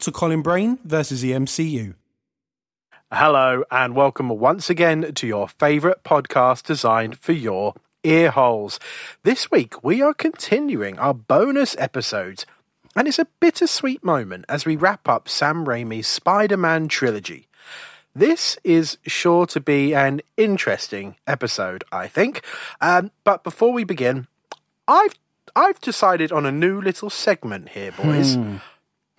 To Colin Brain versus the MCU. Hello, and welcome once again to your favourite podcast designed for your ear holes. This week we are continuing our bonus episodes, and it's a bittersweet moment as we wrap up Sam Raimi's Spider Man trilogy. This is sure to be an interesting episode, I think. Um, but before we begin, I've I've decided on a new little segment here, boys.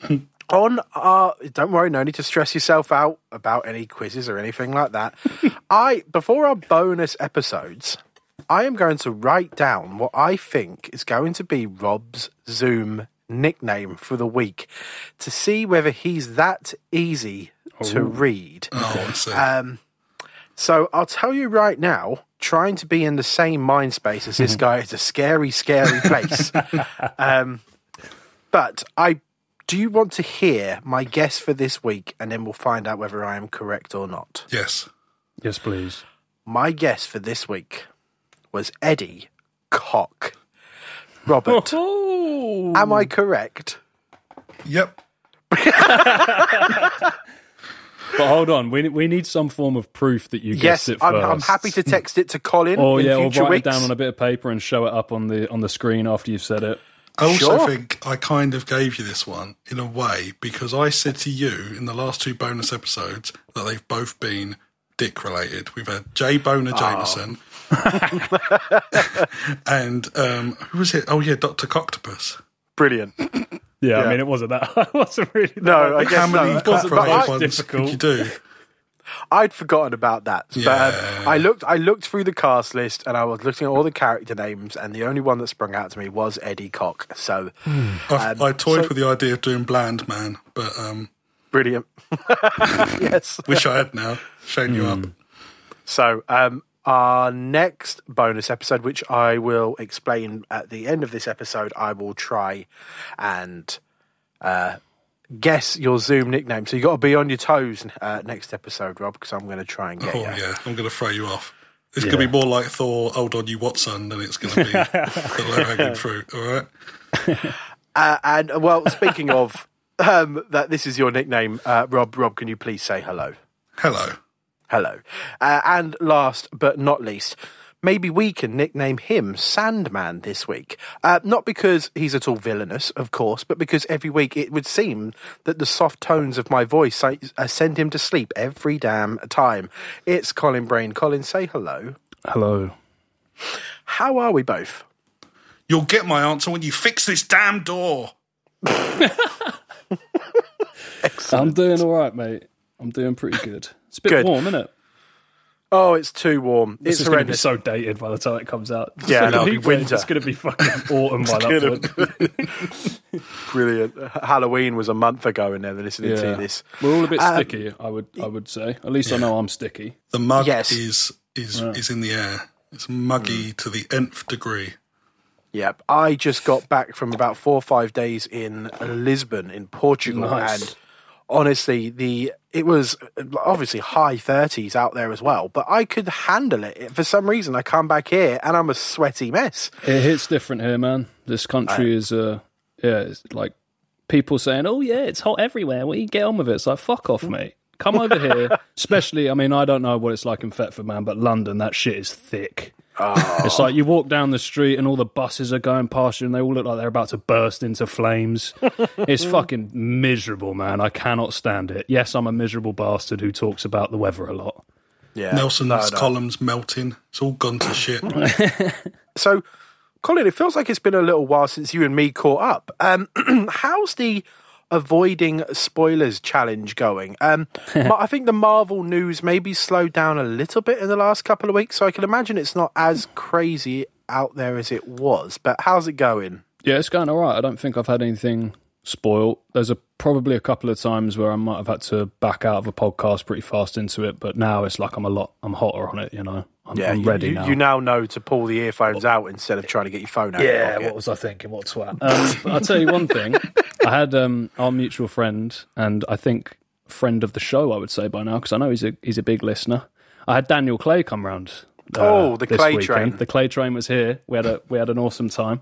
on our don't worry, no need to stress yourself out about any quizzes or anything like that. I before our bonus episodes, I am going to write down what I think is going to be Rob's Zoom nickname for the week to see whether he's that easy to read. Oh, I see. Um, so I'll tell you right now, trying to be in the same mind space as this guy is a scary, scary place. um, but I do you want to hear my guess for this week, and then we'll find out whether I am correct or not. yes. Yes, please. My guess for this week was Eddie Cock. Robert, Oh, am I correct? Yep. but hold on. We we need some form of proof that you Yes, guessed it I'm. I'm happy to text it to Colin Or in yeah, or future write weeks. it down on a bit of paper and show it up on the on the screen after you've said it. I also Sure. think I kind of gave you this one in a way because I said to you in the last two bonus episodes that they've both been dick related. We've had Jay Boner Jameson and um, who was it? Oh yeah, Doctor Coctopus. Brilliant. Yeah, Yeah. I mean, it wasn't that. I wasn't really. That No, I hard. guess How many no. cock But related I- ones difficult. could you do? I'd forgotten about that. But um, Yeah. I looked I looked through the cast list and I was looking at all the character names and the only one that sprung out to me was Eddie Cock. So I, Um, I toyed so- with the idea of doing Bland Man, but um, brilliant. yes. wish I had now. Shown you up. So um our next bonus episode, which I will explain at the end of this episode, I will try and uh, guess your Zoom nickname. So you got to be on your toes uh, next episode, Rob, because I'm going to try and get Oh you. yeah, I'm going to throw you off. It's going to be more like Thor, "Hold on, you Watson," than it's going to be the low hanging fruit. All right. Uh, and well, speaking of um, that, this is your nickname, uh, Rob. Rob, can you please say hello? Hello. Hello. Uh, and last but not least, maybe we can nickname him Sandman this week. Uh, not because he's at all villainous, of course, but because every week it would seem that the soft tones of my voice I, I send him to sleep every damn time. It's Colin Brain. Colin, say hello. Hello. How are we both? You'll get my answer when you fix this damn door. I'm doing all right, mate. I'm doing pretty good. It's a bit Good. warm, isn't it? Oh, it's too warm. This it's is going to be so dated by the time it comes out. Yeah, It's no, gonna it'll be be winter. It's going to be fucking autumn by that point. Brilliant. Halloween was a month ago, and they're listening to this. We're all a bit Um, sticky. I would, I would say. At least I know I'm sticky. The mug Yes. is is is in the air. It's muggy to the nth degree. Yep. I just got back from about four or five days in Lisbon in Portugal Nice. and honestly the it was obviously high 30s out there as well, but I could handle it. For some reason I come back here and I'm a sweaty mess. It hits different here, man. This country is, uh, yeah, it's like people saying, "Oh yeah, it's hot everywhere." Well, you get on with it. It's like fuck off, mate. Come over here. Especially, I mean, I don't know what it's like in Thetford, man, but London, that shit is thick. It's like you walk down the street and all the buses are going past you, and they all look like they're about to burst into flames. it's fucking miserable, man. I cannot stand it. Yes, I'm a miserable bastard who talks about the weather a lot. Yeah. Nelson's No, no. columns melting. It's all gone to shit. So Colin, it feels like it's been a little while since you and me caught up. Um how's the avoiding spoilers challenge going. Um, Ma- I think the Marvel news maybe slowed down a little bit in the last couple of weeks, so I can imagine it's not as crazy out there as it was. But how's it going? Yeah, it's going all right. I don't think I've had anything spoiled. There's a probably a couple of times where I might have had to back out of a podcast pretty fast into it, but now it's like I'm a lot. I'm hotter on it. You know, I'm, Yeah, I'm ready you, now. you now know to pull the earphones out instead of trying to get your phone out. of yeah, what was I thinking? What's what twat? Um, I'll tell you one thing. I had um, our mutual friend, and I think friend of the show, I would say by now, because I know he's a he's a big listener. I had Daniel Clay come round. uh, Oh, the Clay weekend. train. The Clay train was here. We had a we had an awesome time,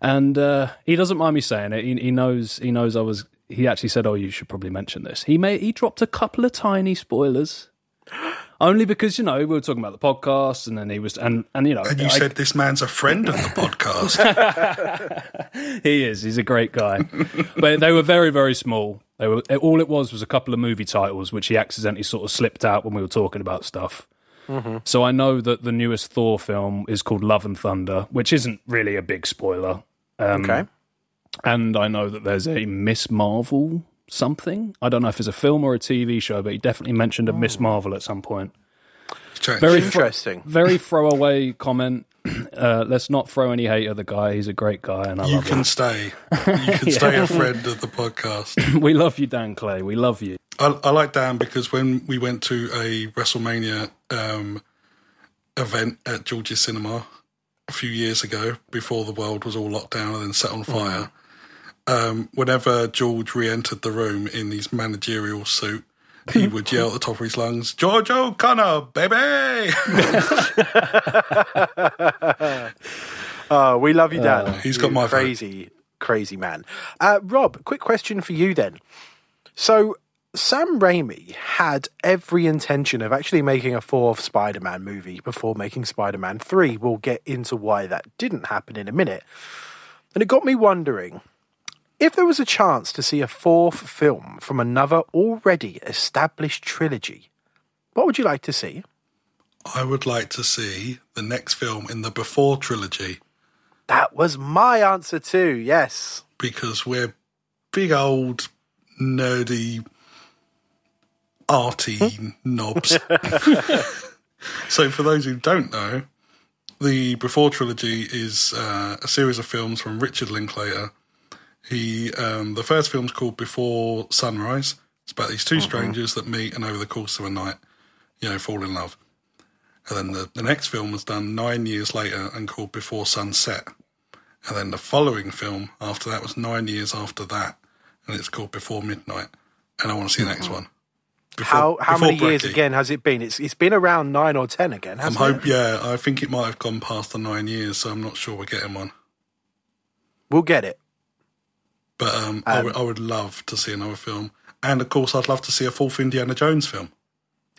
and uh, he doesn't mind me saying it. He, he knows he knows I was he actually said, "Oh, you should probably mention this." He may he dropped a couple of tiny spoilers, only because you know we were talking about the podcast, and then he was and and you know And you I- said this man's a friend of the podcast. he is he's a great guy, but they were very very small. They were all it was was a couple of movie titles which he accidentally sort of slipped out when we were talking about stuff. So I know that the newest Thor film is called Love and Thunder, which isn't really a big spoiler. Um, Okay. And I know that there's a Miss Marvel something. I don't know if it's a film or a TV show, but he definitely mentioned a Miss Marvel at some point. Very Interesting. Very throwaway comment. Uh, let's not throw any hate at the guy. He's a great guy, and I love you can stay. You can stay a friend of the podcast. We love you, Dan Clay. We love you. I, I like Dan because when we went to a WrestleMania um, event at George's Cinema a few years ago, before the world was all locked down and then set on fire, um, whenever George re-entered the room in his managerial suit, he would yell at the top of his lungs, "George O'Connor, baby!" Oh, we love you, Dan. he's got You my vote. crazy, crazy man. Uh, Rob, quick question for you then. So, Sam Raimi had every intention of actually making a fourth Spider Man movie before making Spider Man 3. We'll get into why that didn't happen in a minute. And it got me wondering if there was a chance to see a fourth film from another already established trilogy, what would you like to see? I would like to see the next film in the Before trilogy That was my answer too, yes. because we're big old nerdy arty knobs. so for those who don't know, the Before trilogy is uh, a series of films from Richard Linklater. He um, the first film's called Before Sunrise. It's about these 2 strangers that meet and over the course of a night, you know, fall in love. And then the, the next film was done nine years later and called Before Sunset. And then the following film after that was nine years after that, and it's called Before Midnight. And I want to see the next one. Before, How how many years again has it been? It's it's been around nine or ten again, I'm hope, it? yeah, I think it might have gone past the nine years, so I'm not sure we're getting one. We'll get it. But um, I, would, would love to see another film, and of course, I'd love to see a fourth Indiana Jones film.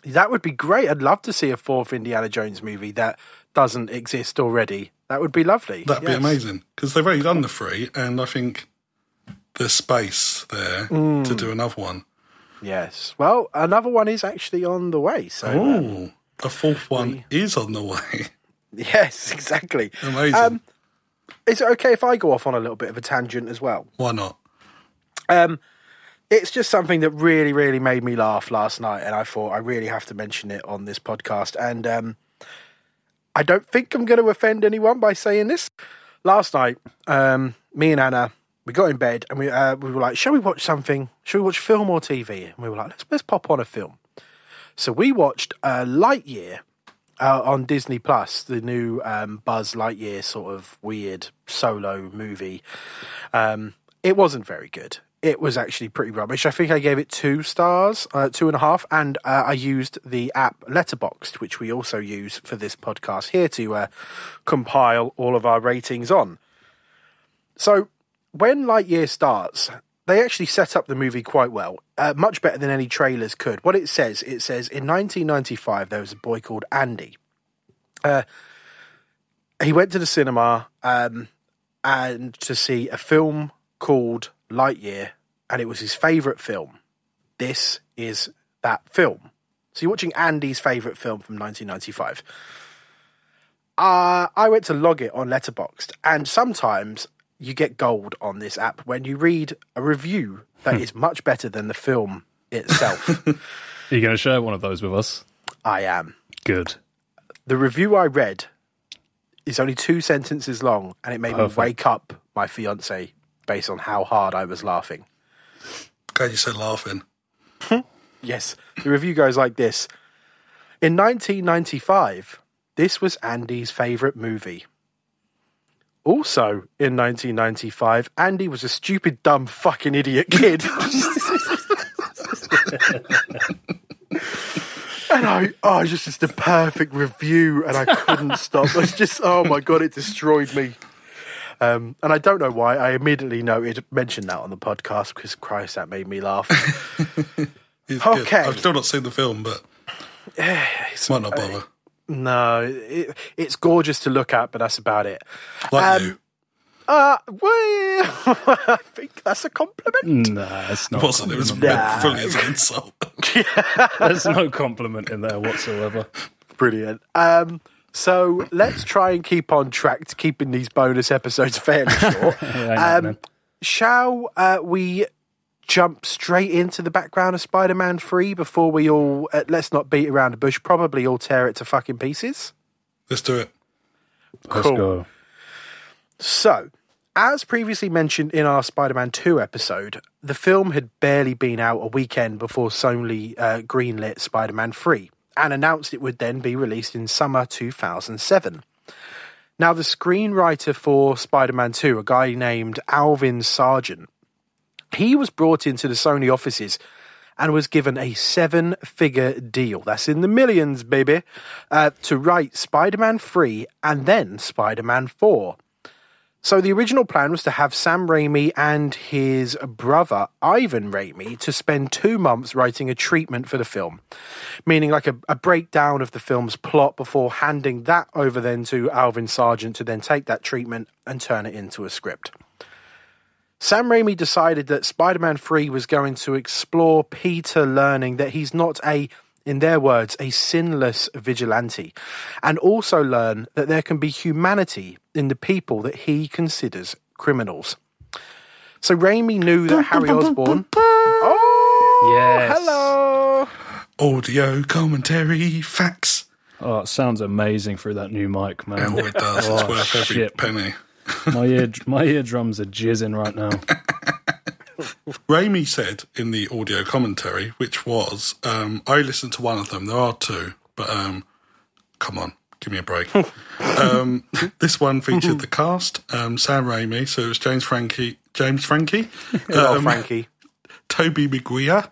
That would be great. I'd love to see a fourth Indiana Jones movie that doesn't exist already. That would be lovely. That'd be amazing because they've already done the three, and I think there's space there Mm. to do another one. Yes. Well, another one is actually on the way. So um, Oh, a fourth one is on the way. yes, exactly. Amazing. Um, is it okay if I go off on a little bit of a tangent as well? Why not? Um, it's just something that really, really made me laugh last night, and I thought I really have to mention it on this podcast. And um, I don't think I'm going to offend anyone by saying this. Last night, um, me and Anna, we got in bed and we uh, we were like, "Shall we watch something? Shall we watch film or TV?" And we were like, "Let's let's pop on a film." So we watched uh, Lightyear uh, on Disney Plus, the new um, Buzz Lightyear sort of weird solo movie. Um, it wasn't very good. It was actually pretty rubbish. I think I gave it two stars, uh, two and a half, and uh, I used the app Letterboxd, which we also use for this podcast here to uh, compile all of our ratings on. So when Lightyear starts, they actually set up the movie quite well, uh, much better than any trailers could. What it says, it says in 1995 there was a boy called Andy. Uh, he went to the cinema um, and to see a film called Lightyear, and it was his favourite film. This is that film. So you're watching Andy's favourite film from 1995. Uh, I went to log it on Letterboxd, and sometimes you get gold on this app when you read a review that hmm. is much better than the film itself. Are you going to share one of those with us? I am. Good. The review I read is only two sentences long, and it made Perfect. me wake up my fiance based on how hard I was laughing. Glad you said laughing. Hmm. Yes, the review goes like this In 1995, this was Andy's favourite movie. Also, in 1995, Andy was a stupid, dumb, fucking idiot kid. and I, oh, it's just it's the perfect review, and I couldn't stop. It's just, oh my god, it destroyed me. Um, and I don't know why. I immediately noted mentioned that on the podcast because Christ, that made me laugh. It's good. Okay. I've still not seen the film, but might not bother. No, it, it's gorgeous to look at, but that's about it. Like um, you. Uh, well, I think that's a compliment. Nah, it's not. It wasn't. It was Nah. meant fully as an insult. There's no compliment in there whatsoever. Brilliant. Um, so let's try and keep on track to keeping these bonus episodes fairly short. ain't um, shall uh, we jump straight into the background of Spider-Man 3 before we all, uh, let's not beat around the bush, probably all tear it to fucking pieces? Let's do it. Let's cool. go. So, as previously mentioned in our Spider Man 2 episode, the film had barely been out a weekend before Sony uh, greenlit Spider Man 3 and announced it would then be released in summer 2007. Now, the screenwriter for Spider Man 2, a guy named Alvin Sargent, he was brought into the Sony offices and was given a seven figure deal. That's in the millions, baby, uh, to write Spider Man 3 and then Spider Man 4. So the original plan was to have Sam Raimi and his brother Ivan Raimi to spend two months writing a treatment for the film, meaning like a, a breakdown of the film's plot before handing that over then to Alvin Sargent to then take that treatment and turn it into a script. Sam Raimi decided that Spider Man 3 was going to explore Peter learning that he's not a, in their words, a sinless vigilante, and also learn that there can be humanity in the people that he considers criminals. So Raimi knew that Harry Osborn. Oh, Yes. hello. Audio commentary facts. Oh, it sounds amazing through that new mic, Oh, man. it does. Oh, it's worth every shit. penny. My ear, my eardrums are jizzing right now. Raimi said in the audio commentary, which was, um, I listened to one of them. There are two, but um, come on, give me a break. um, this one featured the cast: um, Sam Raimi, so it was James Frankie, James Frankie, Hello, um, Frankie. Tobey Maguire,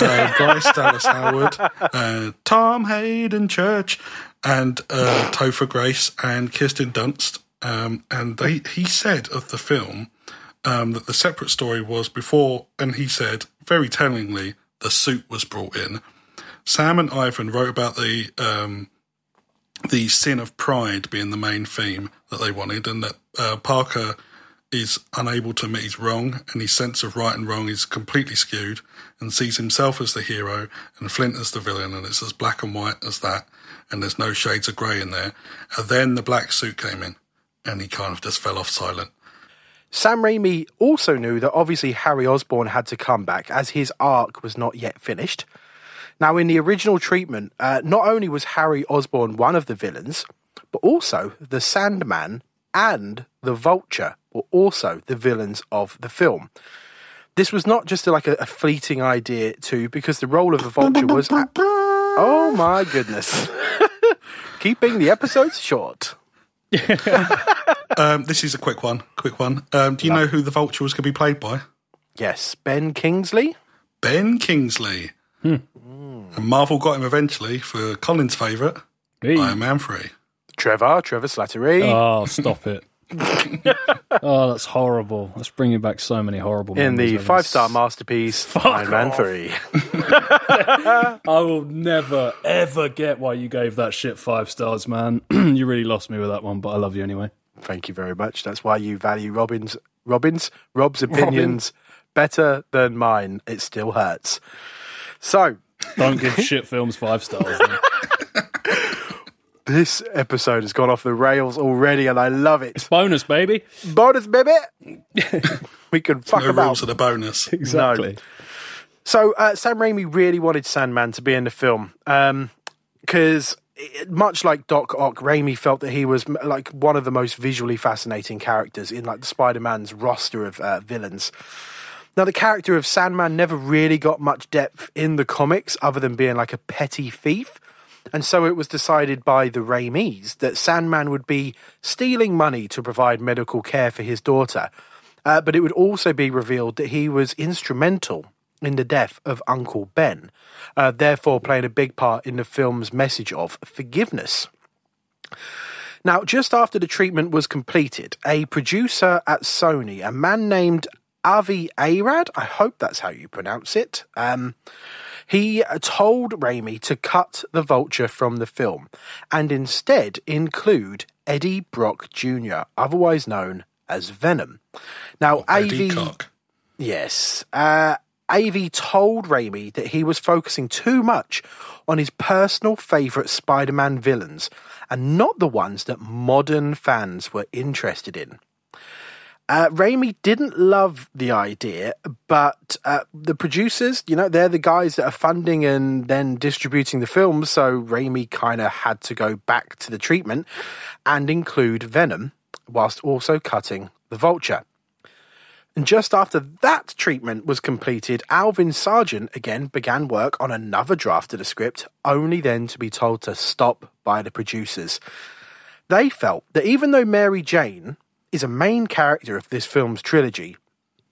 uh, Bryce Dallas Howard, uh, Tom Haden Church, and uh, Topher Grace and Kirsten Dunst. Um, and they, he said of the film um, that the separate story was before, and he said very tellingly, the suit was brought in. Sam and Ivan wrote about the um, the sin of pride being the main theme that they wanted, and that uh, Parker is unable to admit he's wrong, and his sense of right and wrong is completely skewed, and sees himself as the hero and Flint as the villain, and it's as black and white as that, and there's no shades of grey in there. And then the black suit came in, and he kind of just fell off silent. Sam Raimi also knew that obviously Harry Osborn had to come back as his arc was not yet finished. Now, in the original treatment, uh, not only was Harry Osborn one of the villains, but also the Sandman and the Vulture were also the villains of the film. This was not just like a, a fleeting idea, too, because the role of the Vulture was. oh my goodness. Keeping the episodes short. Um, this is a quick one. Quick one. Um, do you know who the Vulture was going to be played by? Yes, Ben Kingsley. Ben Kingsley. And Marvel got him eventually for Colin's favourite, Hey. Iron Man 3. Trevor, Trevor Slattery. Oh, stop it. oh, that's horrible. That's bringing back so many horrible in the five star masterpiece, Iron Man off. 3. I will never, ever get why you gave that shit five stars, man. you really lost me with that one, but I love you anyway. Thank you very much. That's why you value Robin's, Robin's, Rob's opinions better than mine. It still hurts. So, Don't give shit films five stars. Then. this episode has gone off the rails already, and I love it. It's Bonus, baby. Bonus, baby! we can fuck No about. rules of the bonus. Exactly. So uh, Sam Raimi really wanted Sandman to be in the film because, much like Doc Ock, Raimi felt that he was like one of the most visually fascinating characters in like the Spider-Man's roster of uh, villains. Now, the character of Sandman never really got much depth in the comics, other than being like a petty thief. And so it was decided by the Raimis that Sandman would be stealing money to provide medical care for his daughter. Uh, but it would also be revealed that he was instrumental in the death of Uncle Ben, uh, therefore playing a big part in the film's message of forgiveness. Now, just after the treatment was completed, a producer at Sony, a man named Avi Arad, I hope that's how you pronounce it, um, he told Raimi to cut the vulture from the film and instead include Eddie Brock Jr., otherwise known as Venom. Now, Eddie AV. Cock. Yes. Uh, AV told Raimi that he was focusing too much on his personal favourite Spider Man villains and not the ones that modern fans were interested in. Uh, Raimi didn't love the idea, but uh, the producers, you know, they're the guys that are funding and then distributing the film, so Raimi kind of had to go back to the treatment and include Venom, whilst also cutting the Vulture. And just after that treatment was completed, Alvin Sargent again began work on another draft of the script, only then to be told to stop by the producers. They felt that even though Mary Jane is a main character of this film's trilogy,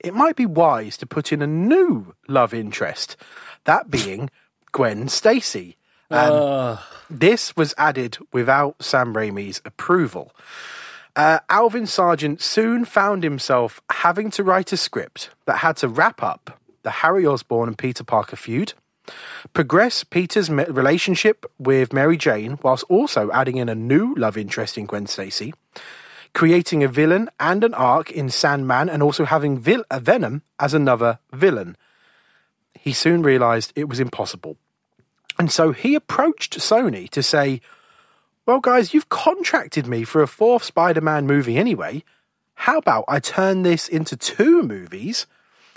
it might be wise to put in a new love interest, that being Gwen Stacy. Um, this was added without Sam Raimi's approval. Uh, Alvin Sargent soon found himself having to write a script that had to wrap up the Harry Osborn and Peter Parker feud, progress Peter's relationship with Mary Jane, whilst also adding in a new love interest in Gwen Stacy, creating a villain and an arc in Sandman, and also having vil- a Venom as another villain. He soon realised it was impossible. And so he approached Sony to say, well, guys, you've contracted me for a fourth Spider Man movie anyway. How about I turn this into two movies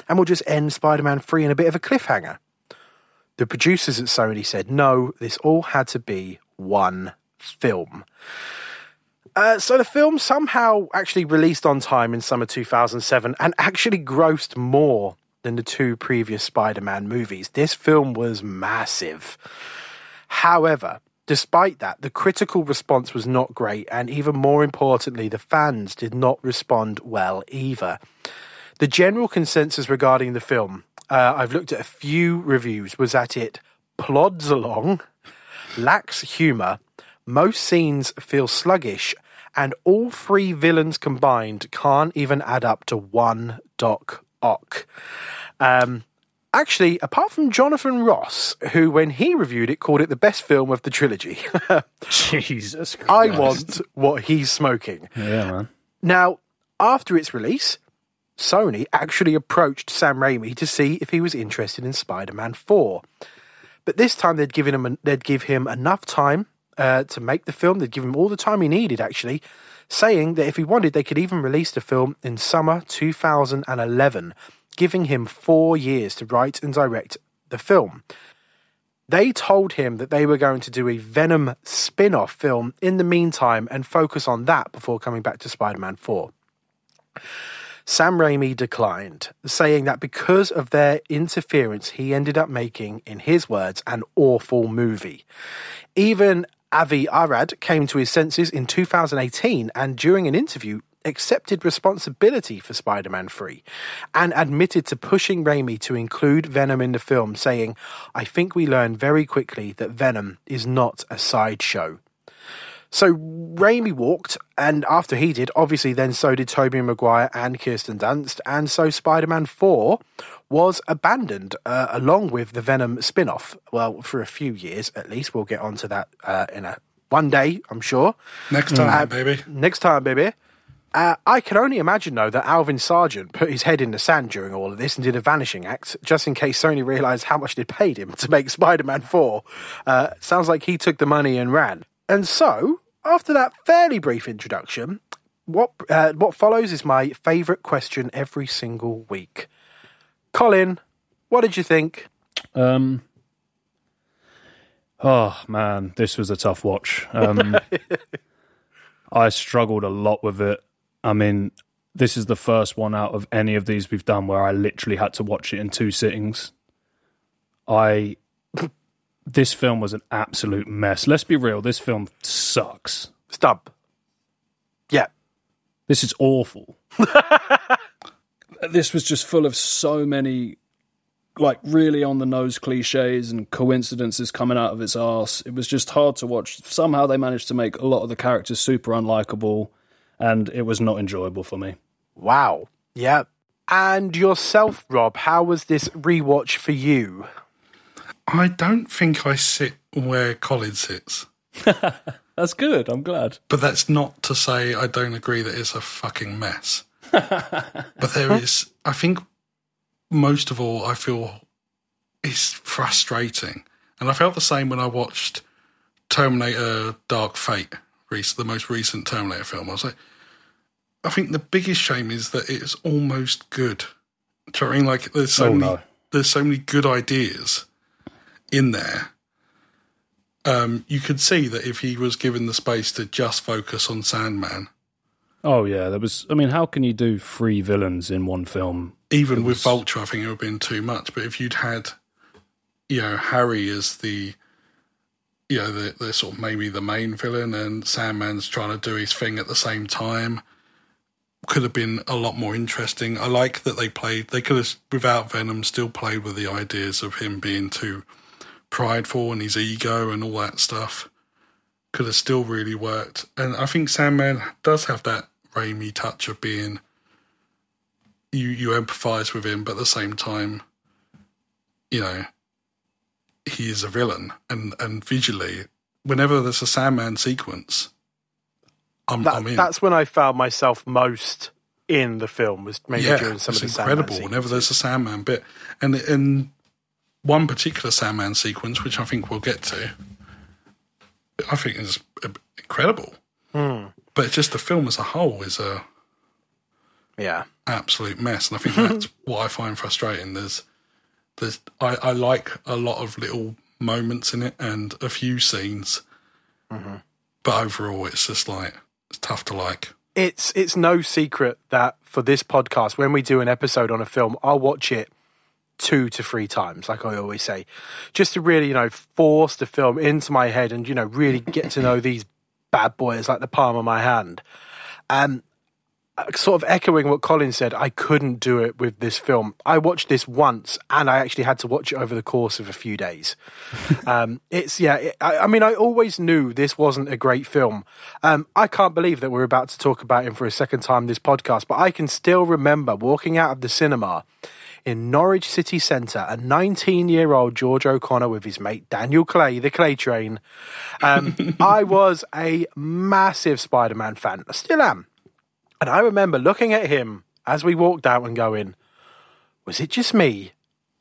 and we'll just end Spider Man 3 in a bit of a cliffhanger? The producers at Sony said, no, this all had to be one film. Uh, so the film somehow actually released on time in summer 2007 and actually grossed more than the two previous Spider Man movies. This film was massive. However, Despite that, the critical response was not great, and even more importantly, the fans did not respond well either. The general consensus regarding the film, uh, I've looked at a few reviews, was that it plods along, lacks humour, most scenes feel sluggish, and all three villains combined can't even add up to one Doc Ock. Um, Actually, apart from Jonathan Ross, who, when he reviewed it, called it the best film of the trilogy, Jesus Christ. I want what he's smoking. Yeah, man. Now, after its release, Sony actually approached Sam Raimi to see if he was interested in Spider-Man 4. But this time they'd given him they'd give him enough time uh, to make the film. They'd give him all the time he needed, actually, saying that if he wanted, they could even release the film in summer 2011 giving him four years to write and direct the film. They told him that they were going to do a Venom spin off film in the meantime and focus on that before coming back to Spider Man 4. Sam Raimi declined, saying that because of their interference, he ended up making, in his words, an awful movie. Even Avi Arad came to his senses in 2018 and during an interview accepted responsibility for Spider Man 3 and admitted to pushing Raimi to include Venom in the film, saying, I think we learned very quickly that Venom is not a sideshow. So Raimi walked, and after he did, obviously then so did Tobey Maguire and Kirsten Dunst, and so Spider-Man 4 was abandoned uh, along with the Venom spin-off. Well, for a few years at least. We'll get onto that uh, in a one day, I'm sure. Next time, Uh, baby. Next time, baby. Uh, I can only imagine, though, that Alvin Sargent put his head in the sand during all of this and did a vanishing act, just in case Sony realised how much they paid him to make Spider Man 4. Uh, sounds like he took the money and ran. And so, after that fairly brief introduction, what, uh, what follows is my favourite question every single week. Colin, what did you think? Um, oh man, this was a tough watch. Um, I struggled a lot with it. I mean, this is the first one out of any of these we've done where I literally had to watch it in two sittings. I this film was an absolute mess. Let's be real, this film sucks. Stub. Yeah. This is awful. this was just full of so many like really on the nose cliches and coincidences coming out of its arse. It was just hard to watch. Somehow they managed to make a lot of the characters super unlikable, and it was not enjoyable for me. Wow. Yeah. And yourself, Rob, how was this rewatch for you? I don't think I sit where Colin sits. That's good. I'm glad. But that's not to say I don't agree that it's a fucking mess. But there is, I think, most of all, I feel it's frustrating. And I felt the same when I watched Terminator Dark Fate, the most recent Terminator film. I was like, I think the biggest shame is that it's almost good. Do you know what I mean? Like, there's so Oh, many, no. there's so many good ideas in there. Um, you could see that if he was given the space to just focus on Sandman, Oh yeah, there was. I mean, how can you do three villains in one film? even with Vulture, I think it would have been too much. But if you'd had, you know, Harry as the, you know, the, the sort of maybe the main villain, and Sandman's trying to do his thing at the same time, could have been a lot more interesting. I like that they played. They could have, without Venom, still played with the ideas of him being too prideful and his ego and all that stuff. Could have still really worked. And I think Sandman does have that Raimi touch of being you you empathise with him, but at the same time, you know, he is a villain, and and visually, whenever there's a Sandman sequence, I'm, That, I'm in. that's when I found myself most in the film, was maybe yeah, during some of the Sandman incredible. Whenever there's a Sandman bit, and in one particular Sandman sequence, which I think we'll get to, I think is incredible. Hmm. But just the film as a whole is a Yeah. absolute mess, and I think that's what I find frustrating. There's, there's, I, I like a lot of little moments in it and a few scenes, Mm-hmm. but overall, it's just like it's tough to like. It's it's no secret that for this podcast, when we do an episode on a film, I'll watch it two to three times, like I always say, just to really, you know, force the film into my head and, you know, really get to know these bad boy is like the palm of my hand. And sort of echoing what Colin said, I couldn't do it with this film. I watched this once and I actually had to watch it over the course of a few days. um, it's, yeah, it, I, I mean, I always knew this wasn't a great film. Um, I can't believe that we're about to talk about him for a second time this podcast, but I can still remember walking out of the cinema in Norwich City Centre, a 19 year old George O'Connor with his mate Daniel Clay, the Clay Train. Um, I was a massive Spider Man fan. I still am. And I remember looking at him as we walked out and going, was it just me?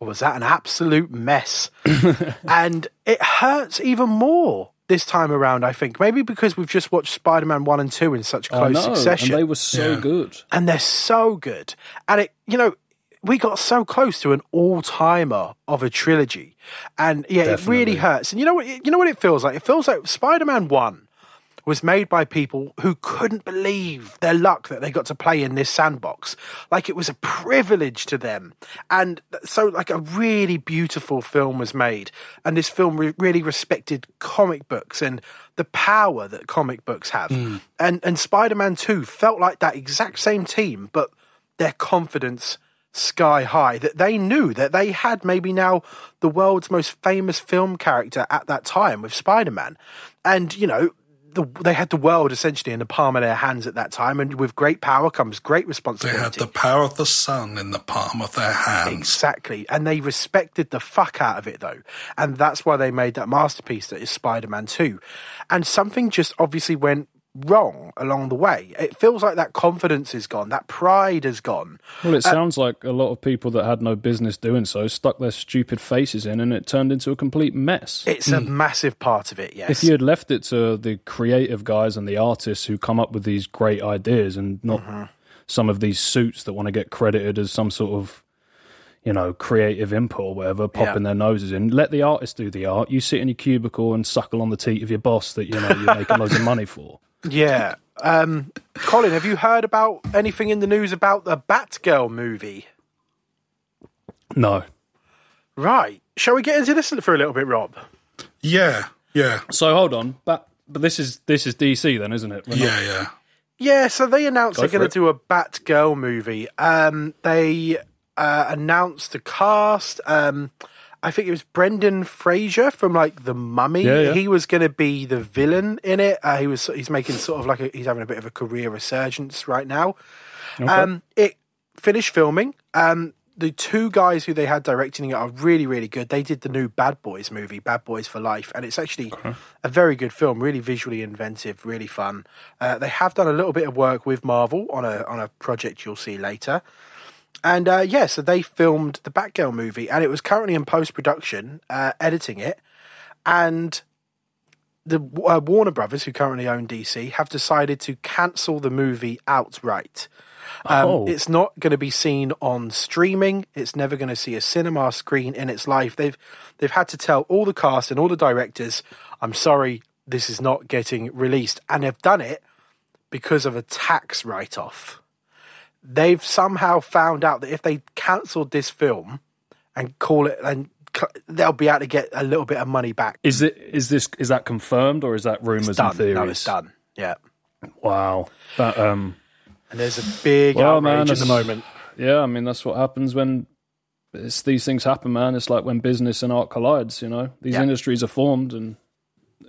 Or was that an absolute mess? and it hurts even more this time around, I think. Maybe because we've just watched Spider Man 1 and 2 in such I close know, succession and they were so Yeah. good. and they're so good. And it, you know, we got so close to an all-timer of a trilogy, and yeah, it really hurts. And you know what? You know what it feels like? It feels like Spider-Man One was made by people who couldn't believe their luck that they got to play in this sandbox. Like it was a privilege to them. And so like a really beautiful film was made. And this film re- really respected comic books and the power that comic books have. Hmm. And and Spider-Man 2 felt like that exact same team, but their confidence sky high that they knew that they had maybe now the world's most famous film character at that time with Spider-Man. And you know, the, they had the world essentially in the palm of their hands at that time, and with great power comes great responsibility. They had the power of the sun in the palm of their hands. Exactly. And they respected the fuck out of it, though. And that's why they made that masterpiece that is Spider Man 2. And something just obviously went wrong along the way. It feels like that confidence is gone, that pride is gone. Well, it sounds like a lot of people that had no business doing so stuck their stupid faces in, and it turned into a complete mess. It's a massive part of it, yes. if you had left it to the creative guys and the artists who come up with these great ideas and not Mm-hmm. some of these suits that want to get credited as some sort of you know creative input or whatever popping their noses in let the artist do the art you sit in your cubicle and suckle on the teat of your boss that you know you're making loads of money for yeah. Um, Colin, have you heard about anything in the news about the Batgirl movie? no Right. Shall we get into this for a little bit, Rob? Yeah, yeah, so hold on but but this is this is dc then isn't it We're not- yeah, yeah. Yeah, so they announced Go they're for going it. to do a Batgirl movie. Um, they uh, announced the cast. Um, I think it was Brendan Fraser from like The Mummy. Yeah, yeah. He was going to be the villain in it. Uh, he was. He's making sort of like a, he's having a bit of a career resurgence right now. Um, it finished filming. Um, the two guys who they had directing it are really, really good. They did the new Bad Boys movie, Bad Boys for Life, and it's actually a very good film. Really visually inventive, really fun. Uh, they have done a little bit of work with Marvel on a on a project you'll see later. And uh, yeah, so they filmed the Batgirl movie, and it was currently in post production, uh, editing it. And the uh, Warner Brothers, who currently own DC, have decided to cancel the movie outright. Um, Oh. It's not going to be seen on streaming. It's never going to see a cinema screen in its life. They've they've had to tell all the cast and all the directors, "I'm sorry, this is not getting released," and they've done it because of a tax write off. They've somehow found out that if they cancelled this film and call it, and they'll be able to get a little bit of money back. Is it is this is that confirmed or is that rumors and theories? No, it's done. Yeah. Wow. That um And there's a big Well, outrage man, at the moment. yeah, I mean that's what happens when it's, these things happen, man. It's like when business and art collides, you know. These Yeah. industries are formed and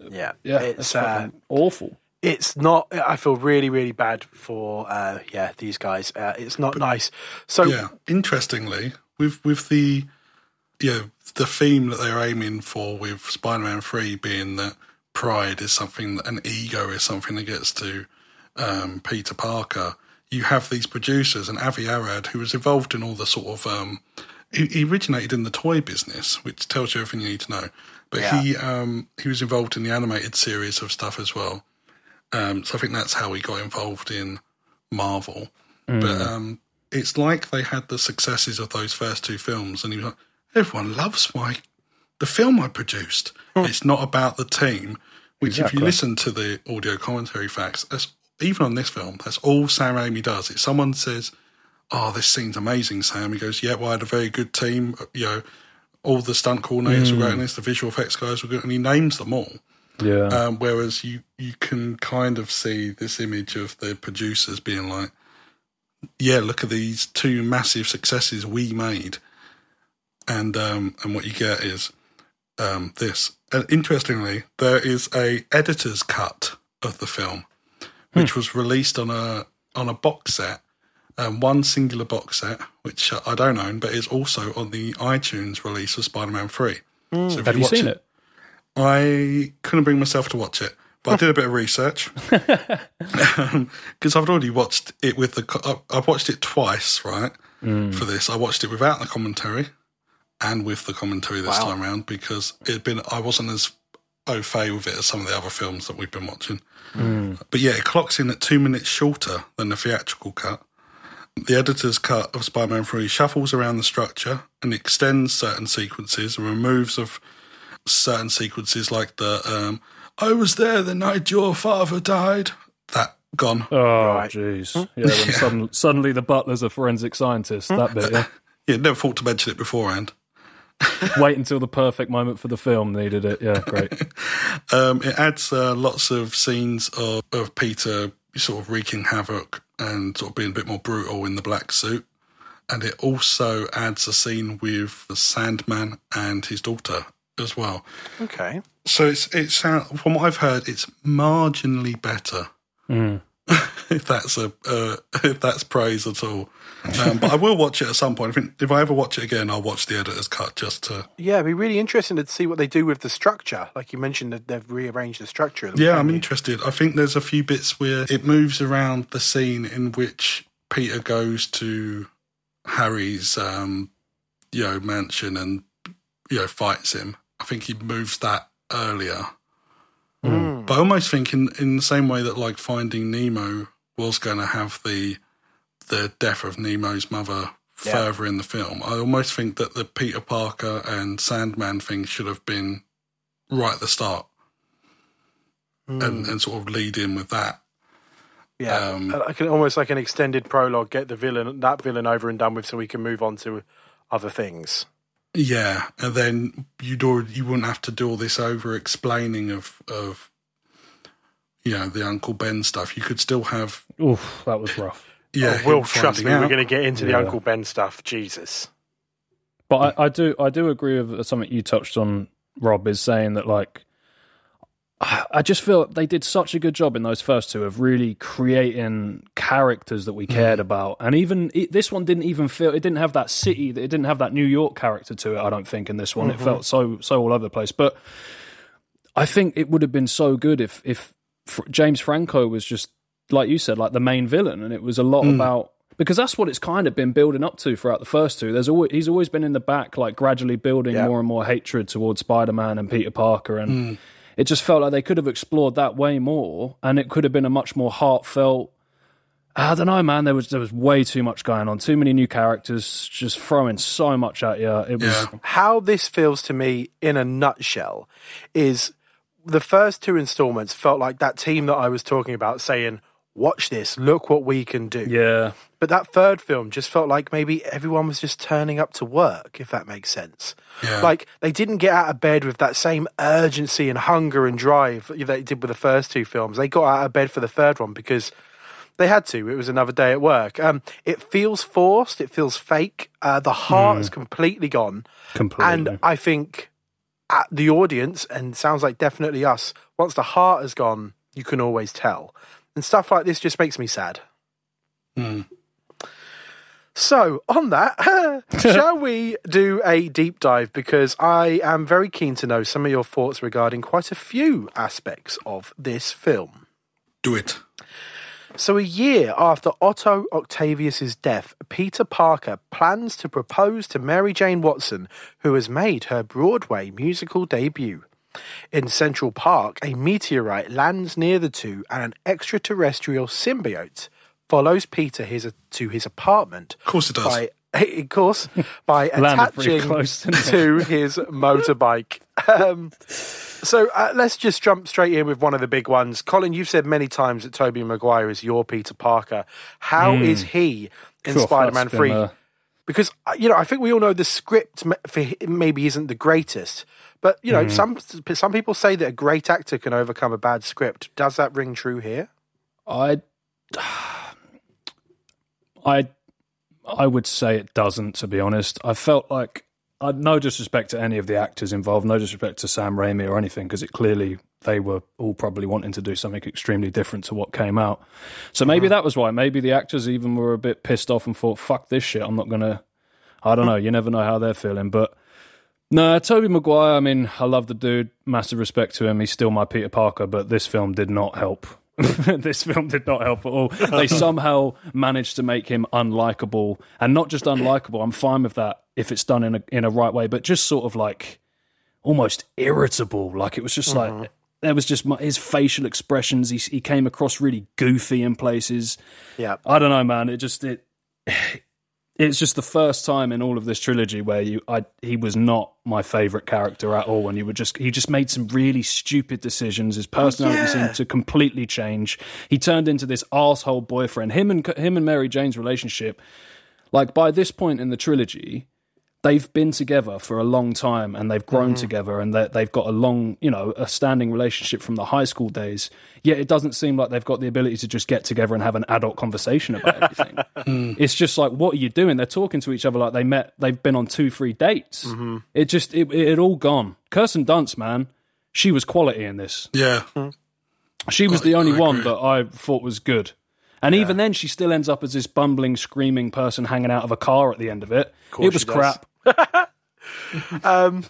Yeah, yeah, it's it's uh, awful. It's not. I feel really, really bad for uh, yeah these guys. Uh, it's not nice. So Yeah. Interestingly, with with the you know, the theme that they're aiming for with Spider-Man Three being that pride is something, that, an ego is something that gets to um, Peter Parker. You have these producers and Avi Arad, who was involved in all the sort of um, he, he originated in the toy business, which tells you everything you need to know. But Yeah. he um, he was involved in the animated series of stuff as well. Um, so I think that's how he got involved in Marvel. But um, it's like they had the successes of those first two films, and he was like, everyone loves my the film I produced. It's not about the team. Which, if you listen to the audio commentary facts, that's, even on this film, that's all Sam Raimi does. If someone says, "Oh, this scene's amazing," Sam, he goes, "Yeah, well, I had a very good team. You know, all the stunt coordinators were great in this. The visual effects guys were good," and he names them all. Yeah. Um, whereas you you can kind of see this image of the producers being like, "Yeah, look at these two massive successes we made," and um, and what you get is um, this. And interestingly, there is a editor's cut of the film, which was released on a on a box set, um, one singular box set, which I don't own, but is also on the iTunes release of Spider-Man Three. So if Have you watch seen it? I couldn't bring myself to watch it, but I did a bit of research um, because I've already watched it with the. I- I've watched it twice, right? Mm. For this, I watched it without the commentary and with the commentary this Wow. time around because it'd been. I wasn't as au fait with it as some of the other films that we've been watching. Mm. But yeah, it clocks in at two minutes shorter than the theatrical cut. The editor's cut of Spider-Man 3 shuffles around the structure and extends certain sequences and removes of certain sequences like the um, "I was there the night your father died." That gone. Oh, Right. jeez. Yeah, when suddenly, suddenly the butler's a forensic scientist. That bit, yeah. Yeah, never thought to mention it beforehand. Wait until the perfect moment for the film needed it. Yeah, great. Um, it adds uh, lots of scenes of, of Peter sort of wreaking havoc and sort of being a bit more brutal in the black suit. And it also adds a scene with the Sandman and his daughter as well. okay, So it's it's from what I've heard, it's marginally better. if that's a uh, if that's praise at all, um, but I will watch it at some point. I think if I ever watch it again, I'll watch the editor's cut just to. yeah, it'd be really interesting to see what they do with the structure. Like you mentioned, that they've rearranged the structure. Of the Yeah, film. I'm interested. I think there's a few bits where it moves around the scene in which Peter goes to Harry's, um, you know, mansion and you know fights him. I think he moves that earlier. Hmm. But I almost think in in the same way that like Finding Nemo was going to have the the death of Nemo's mother Yeah. further in the film. I almost think that the Peter Parker and Sandman thing should have been right at the start and, and sort of lead in with that. Yeah, Um, Uh, like an, almost like an extended prologue. Get the villain, that villain, over and done with, so we can move on to other things. Yeah, and then you'd already, you wouldn't have to do all this over explaining of of you know the Uncle Ben stuff. You could still have Oof, that was rough. yeah, Oh, Will, trust me, finding we're going to get into the Uncle Ben stuff. Jesus. But I, I do I do agree with something you touched on, Rob, is saying that like I just feel they did such a good job in those first two of really creating characters that we hmm. cared about, and even it, this one didn't even feel it didn't have that city, it didn't have that New York character to it. I don't think in this one it mm-hmm. felt so so all over the place. But I think it would have been so good if if Fr- James Franco was just like you said, like the main villain, and it was a lot hmm. about because that's what it's kind of been building up to throughout the first two. There's always he's always been in the back, like gradually building Yeah. more and more hatred towards Spider Man and Peter Parker, and hmm. It just felt like they could have explored that way more, and it could have been a much more heartfelt. I don't know, man. There was there was way too much going on, too many new characters, just throwing so much at you. It was Yeah. How this feels to me in a nutshell is the first two installments felt like that team that I was talking about saying, Watch this, look what we can do. yeah, But that third film just felt like maybe everyone was just turning up to work, if that makes sense. Yeah. Like they didn't get out of bed with that same urgency and hunger and drive that they did with the first two films. They got out of bed for the third one because they had to. It was another day at work. Um, it feels forced. It feels fake. Uh, the heart is completely gone. completely. And I think at the audience, and sounds like definitely us, once the heart has gone, you can always tell. And stuff like this just makes me sad. Hmm. So, on that, shall we do a deep dive? Because I am very keen to know some of your thoughts regarding quite a few aspects of this film. Do it. So, a year after Otto Octavius's death, Peter Parker plans to propose to Mary Jane Watson, who has made her Broadway musical debut. In Central Park, a meteorite lands near the two, and an extraterrestrial symbiote follows Peter his, to his apartment. Of course it does. By, of course, by attaching close, to his motorbike. Um, so uh, let's just jump straight in with one of the big ones. Colin, you've said many times that Tobey Maguire is your Peter Parker. How is he in Cool, Spider-Man that's 3? Because uh, you know, I think we all know the script for maybe isn't the greatest, but you know, some some people say that a great actor can overcome a bad script. Does that ring true here? I, I, I would say it doesn't. To be honest, I felt like I no disrespect to any of the actors involved, no disrespect to Sam Raimi or anything, because it clearly they were all probably wanting to do something extremely different to what came out. So maybe uh-huh. that was why. Maybe the actors even were a bit pissed off and thought, "Fuck this shit! I'm not gonna." I don't know. You never know how they're feeling, but. No, Tobey Maguire, I mean, I love the dude. Massive respect to him. He's still my Peter Parker, but this film did not help. this film did not help at all. They somehow managed to make him unlikable. And not just unlikable, I'm fine with that if it's done in a in a right way, but just sort of like almost irritable. Like it was just like mm-hmm. there was just my, his facial expressions. He he came across really goofy in places. Yeah. I don't know, man. It just it it's just the first time in all of this trilogy where you I he was not my favorite character at all and you were just he just made some really stupid decisions his personality yeah. seemed to completely change he turned into this asshole boyfriend him and him and Mary Jane's relationship like by this point in the trilogy they've been together for a long time and they've grown mm-hmm. together and they- they've got a long, you know, a standing relationship from the high school days. Yet it doesn't seem like they've got the ability to just get together and have an adult conversation about everything. Hmm. It's just like, what are you doing? They're talking to each other like they met, they've been on two, three dates. Mm-hmm. It just, it, it, it all gone. Kirsten Dunst, man, she was quality in this. Yeah. She was I- the only one that I thought was good. And even then, she still ends up as this bumbling, screaming person hanging out of a car at the end of it. course It was she does. crap.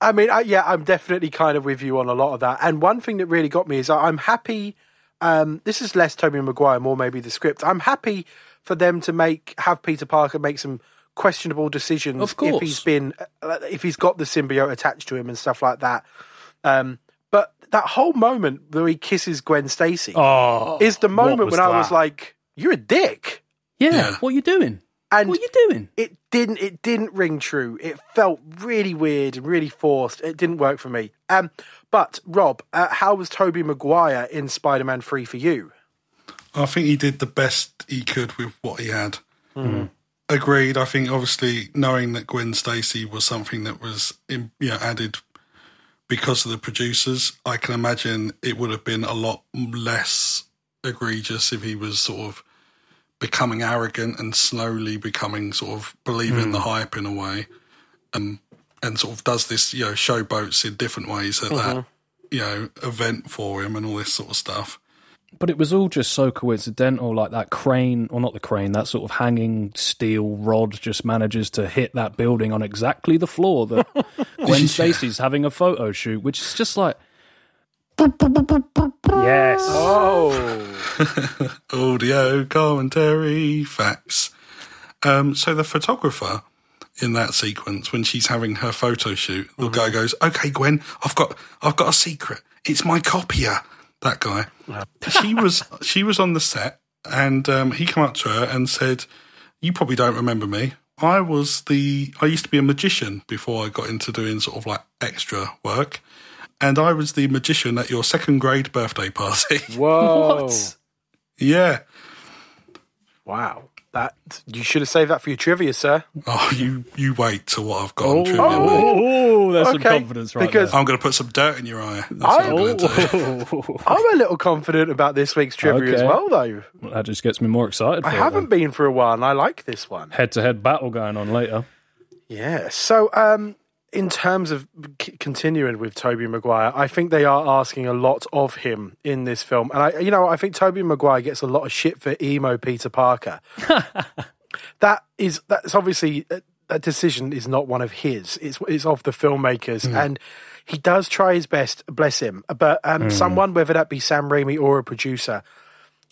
I mean, I, yeah, I'm definitely kind of with you on a lot of that. And one thing that really got me is I- I'm happy. Um, this is less Tobey Maguire, more maybe the script. I'm happy for them to make have Peter Parker make some questionable decisions Of course. if he's been uh, if he's got the symbiote attached to him and stuff like that. Um, but that whole moment where he kisses Gwen Stacy Oh, is the moment was when I was like, "You're a dick," Yeah, Yeah. what are you doing? And What are you doing? it didn't it didn't ring true it felt really weird and really forced it didn't work for me um but rob uh, how was tobey maguire in spider-man 3 for you I think he did the best he could with what he had. Agreed. I think obviously knowing that Gwen Stacy was something that was in, you know, added because of the producers, I can imagine it would have been a lot less egregious if he was sort of becoming arrogant and slowly becoming sort of believing the hmm. hype in a way, and and sort of does this you know showboats in different ways at that mm-hmm. you know event for him and all this sort of stuff. But it was all just so coincidental, like that crane, or not the crane, that sort of hanging steel rod just manages to hit that building on exactly the floor that Gwen Stacy's having a photo shoot, which is just like. Yes. Oh, audio commentary facts. Um, so the photographer in that sequence, when she's having her photo shoot, the guy goes, "Okay, Gwen, I've got, I've got a secret. It's my copier." That guy. she was, she was on the set, and um, he came up to her and said, "You probably don't remember me. I was the, I used to be a magician before I got into doing sort of like extra work." And I was the magician at your second grade birthday party. whoa! What? yeah. Wow, that you should have saved that for your trivia, sir. Oh, you you wait till what I've got on trivia. mate. Oh, there's some confidence right because- I'm going to put some dirt in your eye. That's what I'm going to do. there. I'm a little confident about this week's trivia as well, though. that just gets me more excited. For I haven't been for a while, and I like this one. Head to head battle going on later. Yeah. So, um, in terms of c- continuing with Tobey Maguire, I think they are asking a lot of him in this film, and I, you know, I think Tobey Maguire gets a lot of shit for emo Peter Parker. that is that's obviously that decision is not one of his. It's it's of the filmmakers, and he does try his best. Bless him. But um, someone, whether that be Sam Raimi or a producer,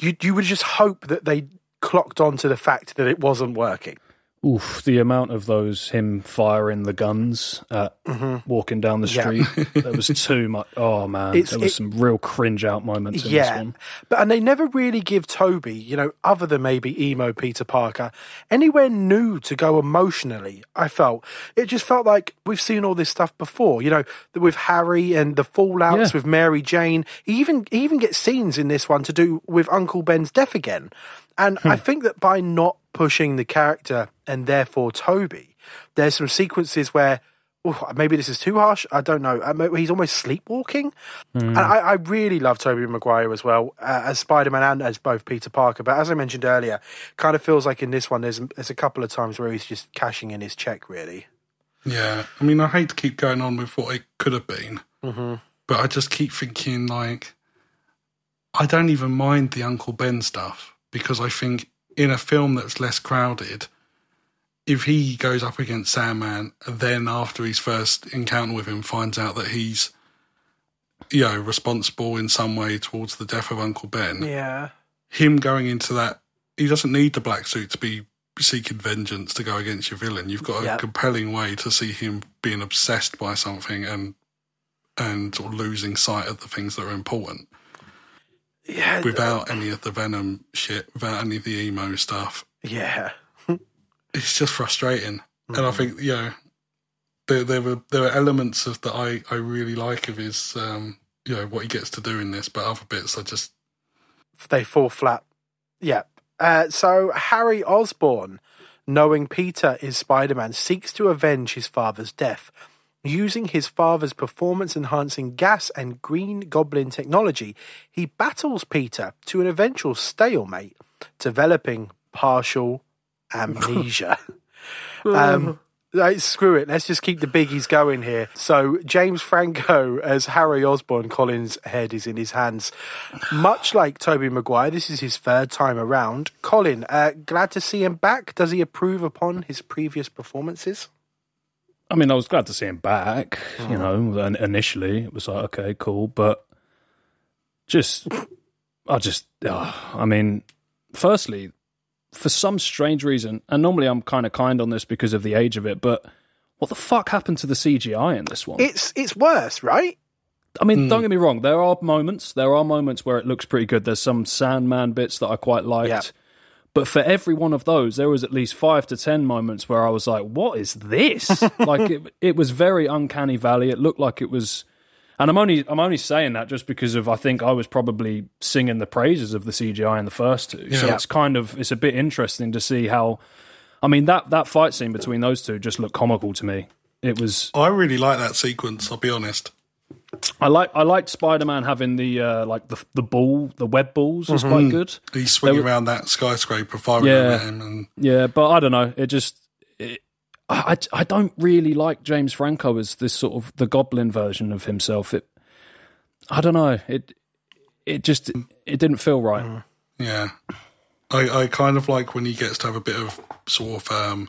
you you would just hope that they clocked on to the fact that it wasn't working. Oof, the amount of those him firing the guns at mm-hmm. walking down the Yeah. street. there was too much. Oh man, It's- there was it- some real cringe out moments in this yeah, one. but and they never really give Tobey, you know, other than maybe emo Peter Parker, anywhere new to go emotionally. I felt it just felt like we've seen all this stuff before, you know, with Harry and the fallouts Yeah. with Mary Jane. He even he even gets scenes in this one to do with Uncle Ben's death again, and I hmm. think that by not pushing the character and therefore Tobey, there's some sequences where. ooh, maybe this is too harsh. I don't know. Uh, He's almost sleepwalking. And I, I really love Tobey Maguire as well uh, as Spider Man and as both Peter Parker. But as I mentioned earlier, kind of feels like in this one, there's there's a couple of times where he's just cashing in his check. Really, Yeah, I mean, I hate to keep going on with what it could have been, but I just keep thinking like, I don't even mind the Uncle Ben stuff because I think in a film that's less crowded, if he goes up against Sandman and then after his first encounter with him finds out that he's, you know, responsible in some way towards the death of Uncle Ben, yeah, him going into that, he doesn't need the black suit to be seeking vengeance to go against your villain. You've got a Yeah. compelling way to see him being obsessed by something and and sort of losing sight of the things that are important yeah, without any of the venom shit, without any of the emo stuff. yeah. It's just frustrating, and I think you know there there were there were elements of that I I really like of his um you know what he gets to do in this, but other bits I just They fall flat. Yeah. Uh, so Harry Osborn, knowing Peter is Spider Man, seeks to avenge his father's death. Using his father's performance enhancing gas and green goblin technology, he battles Peter to an eventual stalemate, developing partial amnesia. um, like, screw it, let's just keep the biggies going here. So, James Franco as Harry Osborn, Colin's head is in his hands. Much like Tobey Maguire, this is his third time around. Colin, uh, glad to see him back. Does he approve upon his previous performances? I mean, I was glad to see him back. You know, and initially it was like, okay, cool, but just, I just, uh, I mean, firstly, for some strange reason, and normally I'm kind of kind on this because of the age of it, but what the fuck happened to the CGI in this one? It's it's worse, right? I mean, don't get me wrong. There are moments. There are moments where it looks pretty good. There's some Sandman bits that I quite liked. Yeah. But for every one of those, there was at least five to ten moments where I was like, "What is this?" like it, it was very uncanny valley. It looked like it was, and I'm only I'm only saying that just because of I think I was probably singing the praises of the CGI in the first two. So it's kind of it's a bit interesting to see how. I mean that that fight scene between those two just looked comical to me. It was I really like that sequence. I'll be honest. I like I liked Spider Man having the uh, like the the ball the web balls was quite good. He's swinging were- around that skyscraper, firing Yeah. at him, and Yeah, but I don't know. It just it, I I don't really like James Franco as this sort of the Goblin version of himself. It I don't know. It it just it didn't feel right. yeah, I, I kind of like when he gets to have a bit of sort of um,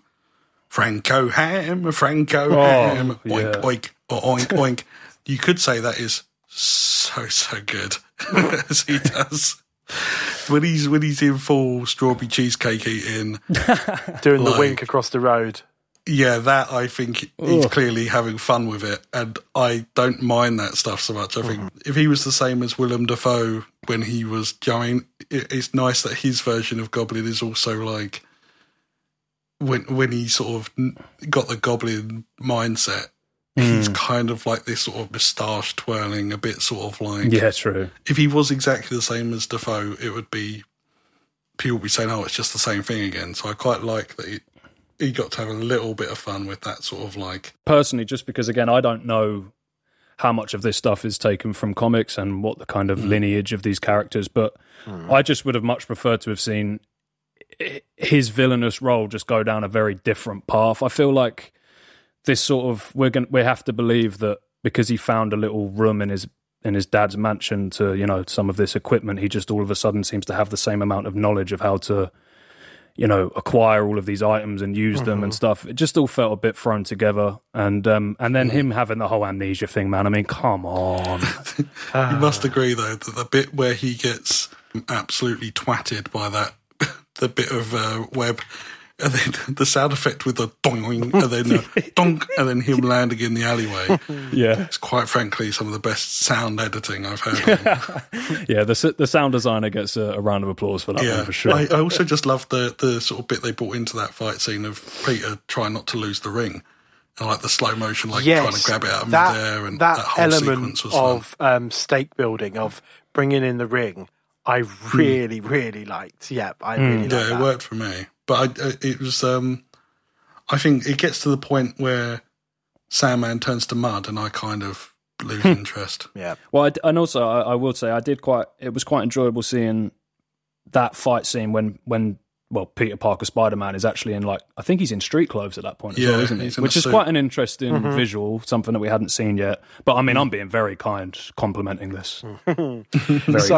Franco ham, Franco ham, oink Oh, yeah. oink oink oink. You could say that is so so good as he does. When he's when he's in full strawberry cheesecake eating, Doing the wink across the road. yeah, that I think he's Ugh. clearly having fun with it, and I don't mind that stuff so much. I think Mm-hmm. if he was the same as Willem Dafoe when he was going, it, it's nice that his version of Goblin is also like when when he sort of got the Goblin mindset. He's Mm. kind of like this sort of moustache twirling, a bit sort of like Yeah, true. if he was exactly the same as Dafoe, it would be people would be saying, "Oh, it's just the same thing again." So I quite like that he, he got to have a little bit of fun with that sort of like, Personally, just because again, I don't know how much of this stuff is taken from comics and what the kind of lineage of these characters, but I just would have much preferred to have seen his villainous role just go down a very different path. I feel like this sort of we're going we have to believe that because he found a little room in his in his dad's mansion to you know some of this equipment, he just all of a sudden seems to have the same amount of knowledge of how to you know acquire all of these items and use them and stuff. It just all felt a bit thrown together, and um and then him having the whole amnesia thing, man. I mean, come on. you must agree though that the bit where he gets absolutely twatted by that the bit of uh, web. And then the sound effect with the dong and then uh, donk, and then him landing in the alleyway. yeah, It's quite frankly some of the best sound editing I've heard. yeah. The the sound designer gets a, a round of applause for that one for sure. I, I also just love the the sort of bit they brought into that fight scene of Peter trying not to lose the ring. And like the slow motion, like yes, trying to grab it out of that, midair, and that, that, whole element sequence was of um, stake building, of bringing in the ring, I really, really liked. Yeah, I really liked Hmm. Yeah, that. it worked for me. But I, I- it was, um, I think it gets to the point where Sandman turns to mud, and I kind of lose interest. Yeah, Well, I d and also I, I will say I did quite. It was quite enjoyable seeing that fight scene when when well Peter Parker Spider Man is actually in like I think he's in street clothes at that point as Yeah, well, isn't he? he's Which is suit. quite an interesting mm-hmm. visual, something that we hadn't seen yet. But I mean, I'm mm. being very kind, complimenting this. so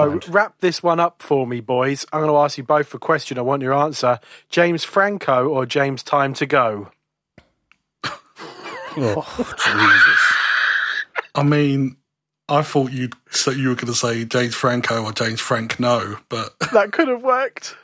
kind. wrap this one up for me, boys. I'm going to ask you both a question. I want your answer. James Franco or James Time to Go? Oh, Jesus. I mean, I thought you'd so you were going to say James Franco or James Frank No, but That could have worked.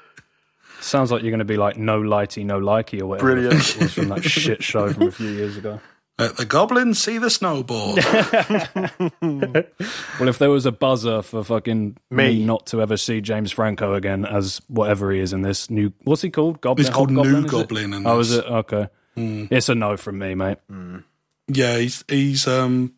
Sounds like you're going to be like no lighty, no likey or whatever Brilliant. it was from that shit show from a few years ago. let the goblins see the snowboard. Well, if there was a buzzer for fucking me, Me. not to ever see James Franco again as whatever he is in this new, what's he called? Goblin. He's called Hobgoblin, New is it? Goblin in Oh, is it okay? It's a no from me, mate. yeah, he's he's um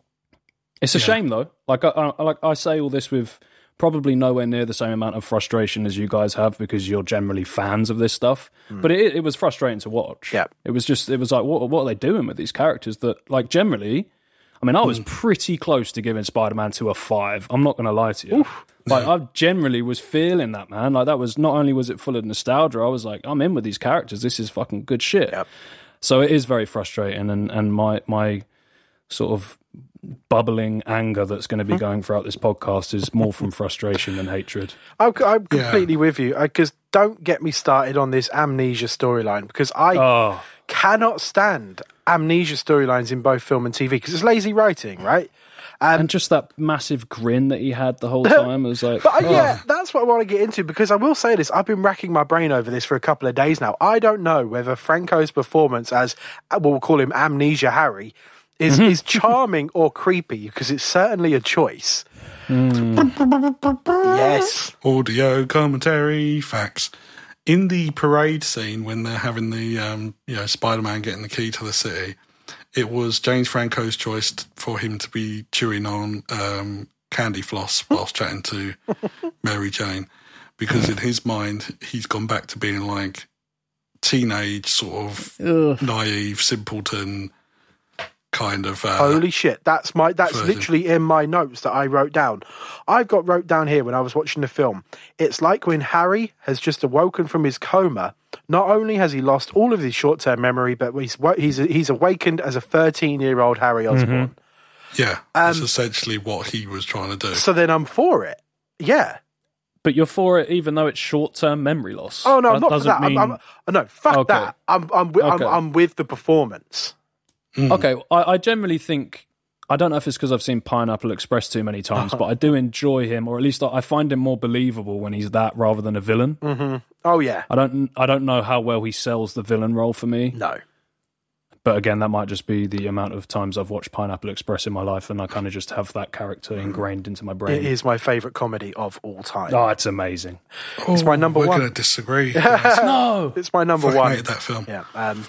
It's a Yeah. shame though. Like I, I, like I say all this with probably nowhere near the same amount of frustration as you guys have because you're generally fans of this stuff. Hmm. But it, it was frustrating to watch. Yeah. it was just it was like what what are they doing with these characters that like generally. I mean, I was hmm. pretty close to giving Spider-Man to a five. I'm not going to lie to you. like, I generally was feeling that, man. Like, that was not only was it full of nostalgia. I was like, I'm in with these characters. This is fucking good shit. Yep. So it is very frustrating, and and my my sort of bubbling anger that's going to be going throughout this podcast is more from frustration than hatred. I'm, I'm completely with you because don't get me started on this amnesia storyline because I Oh, cannot stand amnesia storylines in both film and TV because it's lazy writing, right? and just that massive grin that he had the whole time. It was like, But uh, oh. yeah, that's what I want to get into because I will say this: I've been racking my brain over this for a couple of days now. I don't know whether Franco's performance as uh, well, we'll call him Amnesia Harry is Mm-hmm. is charming or creepy because it's certainly a choice. Mm. Yes, audio commentary facts. In the parade scene when they're having the um, you know Spider-Man getting the key to the city, it was James Franco's choice for him to be chewing on um, candy floss whilst chatting to Mary Jane, because in his mind he's gone back to being like teenage sort of Ugh. naive simpleton kind of. Uh, Holy shit! That's my that's version. literally in my notes that I wrote down. I've got wrote down here when I was watching the film. It's like when Harry has just awoken from his coma. Not only has he lost all of his short-term memory, but he's wo- he's he's awakened as a 13-year-old Harry Osborn. yeah, that's Um, essentially what he was trying to do. So then I'm for it. Yeah. But you're for it, even though it's short-term memory loss. Oh no, That I'm not for that. Mean... I'm, I'm, no, fuck Okay. that. I'm I'm, wi- Okay. I'm I'm with the performance. Mm. Okay, I, I generally think I don't know if it's because I've seen Pineapple Express too many times, but I do enjoy him, or at least I I find him more believable when he's that rather than a villain. Mm-hmm. Oh yeah. I don't I don't know how well he sells the villain role for me, No. but again, that might just be the amount of times I've watched Pineapple Express in my life, and I kind of just have that character mm. ingrained into my brain. It is my favorite comedy of all time. Oh, it's amazing. it's my number We're one. going to disagree. No, It's my number Fucking one. hated that film. Yeah. Um,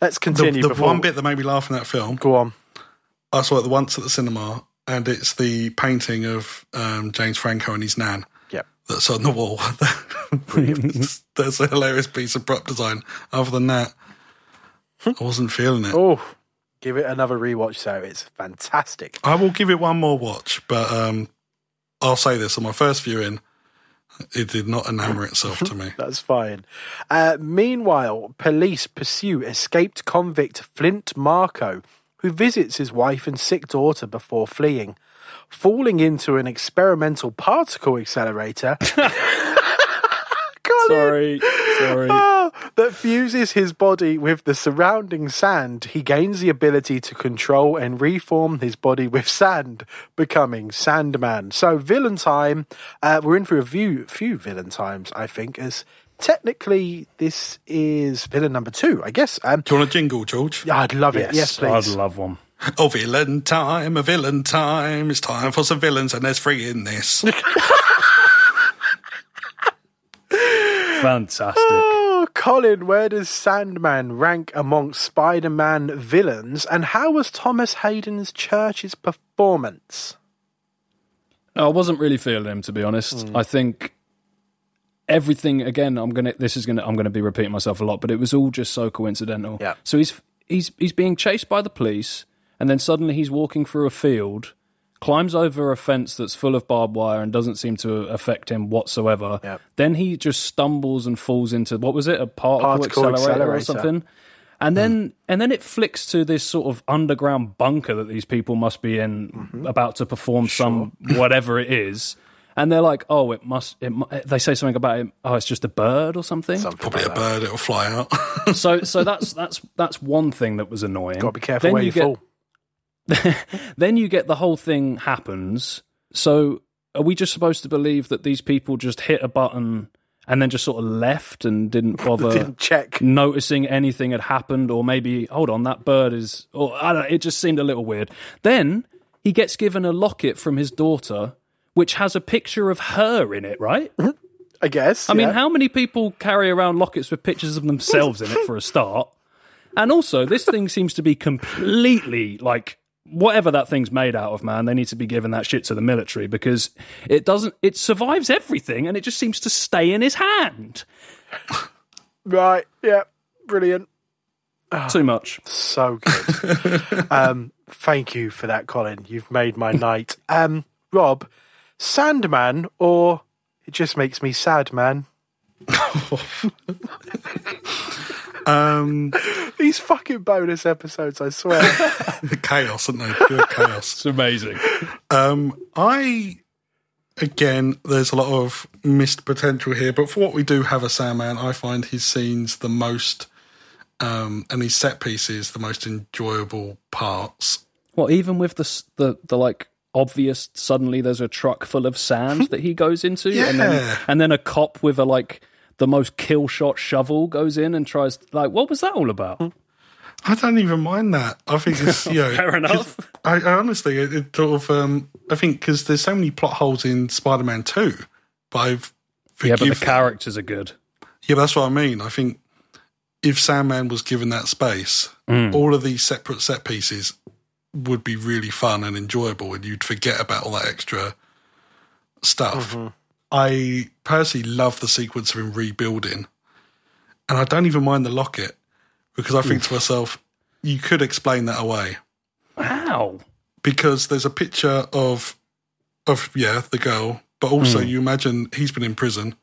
let's The, continue. the before... one bit that made me laugh in that film, Go on. I saw it once at the cinema, and it's the painting of um, James Franco and his nan Yep. that's on the wall. that's a hilarious piece of prop design. Other than that, I wasn't feeling it. Oh, give it another rewatch. So it's fantastic. I will give it one more watch, but um, I'll say this on my first viewing, it did not enamour itself to me. That's fine. Uh, meanwhile, police pursue escaped convict Flint Marko, who visits his wife and sick daughter before fleeing. Falling into an experimental particle accelerator Colin, sorry, sorry. ah, that fuses his body with the surrounding sand, he gains the ability to control and reform his body with sand, becoming Sandman. So, villain time. Uh, we're in for a few, few villain times, I think, as technically this is villain number two, I guess. Um, Do you want a jingle, George? yeah, I'd love it. Yes, please. I'd love one. Oh, villain time, a villain time. It's time for some villains, and there's three in this. Fantastic. Oh, Colin, where does Sandman rank amongst Spider Man villains, and how was Thomas Haden's Church's performance? I wasn't really feeling him to be honest. Hmm. I think everything again. I'm gonna. This is gonna. I'm gonna be repeating myself a lot, but it was all just so coincidental. Yeah. So he's he's he's being chased by the police, and then suddenly he's walking through a field, climbs over a fence that's full of barbed wire and doesn't seem to affect him whatsoever. Yeah. Then he just stumbles and falls into what was it? A particle, Particle accelerator, or something. And then and then it flicks to this sort of underground bunker that these people must be in Mm-hmm. about to perform some whatever it is. And they're like, "Oh, it must." It, they say something about it. Oh, it's just a bird or something. Something Probably a that. bird, it'll fly out. So, so that's that's that's one thing that was annoying. Got to be careful Then where you, get, fall. Then you get the whole thing happens. So, are we just supposed to believe that these people just hit a button and then just sort of left and didn't bother Didn't check. noticing anything had happened, or maybe hold on, that bird is. Or I don't. know, It just seemed a little weird. Then he gets given a locket from his daughter, which has a picture of her in it. Right? I guess. I mean, how many people carry around lockets with pictures of themselves in it for a start? And also, this thing seems to be completely like whatever that thing's made out of, man. They need to be giving that shit to the military because it doesn't. It survives everything, and it just seems to stay in his hand. Right. Yeah. Brilliant. Too much. So good. um, thank you for that, Colin. You've made my night. Um, Rob, Sandman, or it just makes me sad, man. um, These fucking bonus episodes, I swear. The chaos, aren't they? Pure chaos. It's amazing. Um, I again, there's a lot of missed potential here, but for what we do have a Sandman, I find his scenes the most, um, and his set pieces the most enjoyable parts. Well, even with the the the like obvious, suddenly there's a truck full of sand that he goes into, and then Yeah. and then a cop with a like the most kill shot shovel goes in and tries like, what was that all about? I don't even mind that. I think it's you know, Fair enough. 'cause I, I honestly, it, it sort of, um, I think because there's so many plot holes in Spider-Man Two, but I've Yeah, but the characters are good. Yeah, but that's what I mean. I think if Sandman was given that space, all of these separate set pieces would be really fun and enjoyable, and you'd forget about all that extra stuff. I personally love the sequence of him rebuilding, and I don't even mind the locket because I think to myself, you could explain that away. How? because there's a picture of of yeah the girl, but also hmm. you imagine he's been in prison.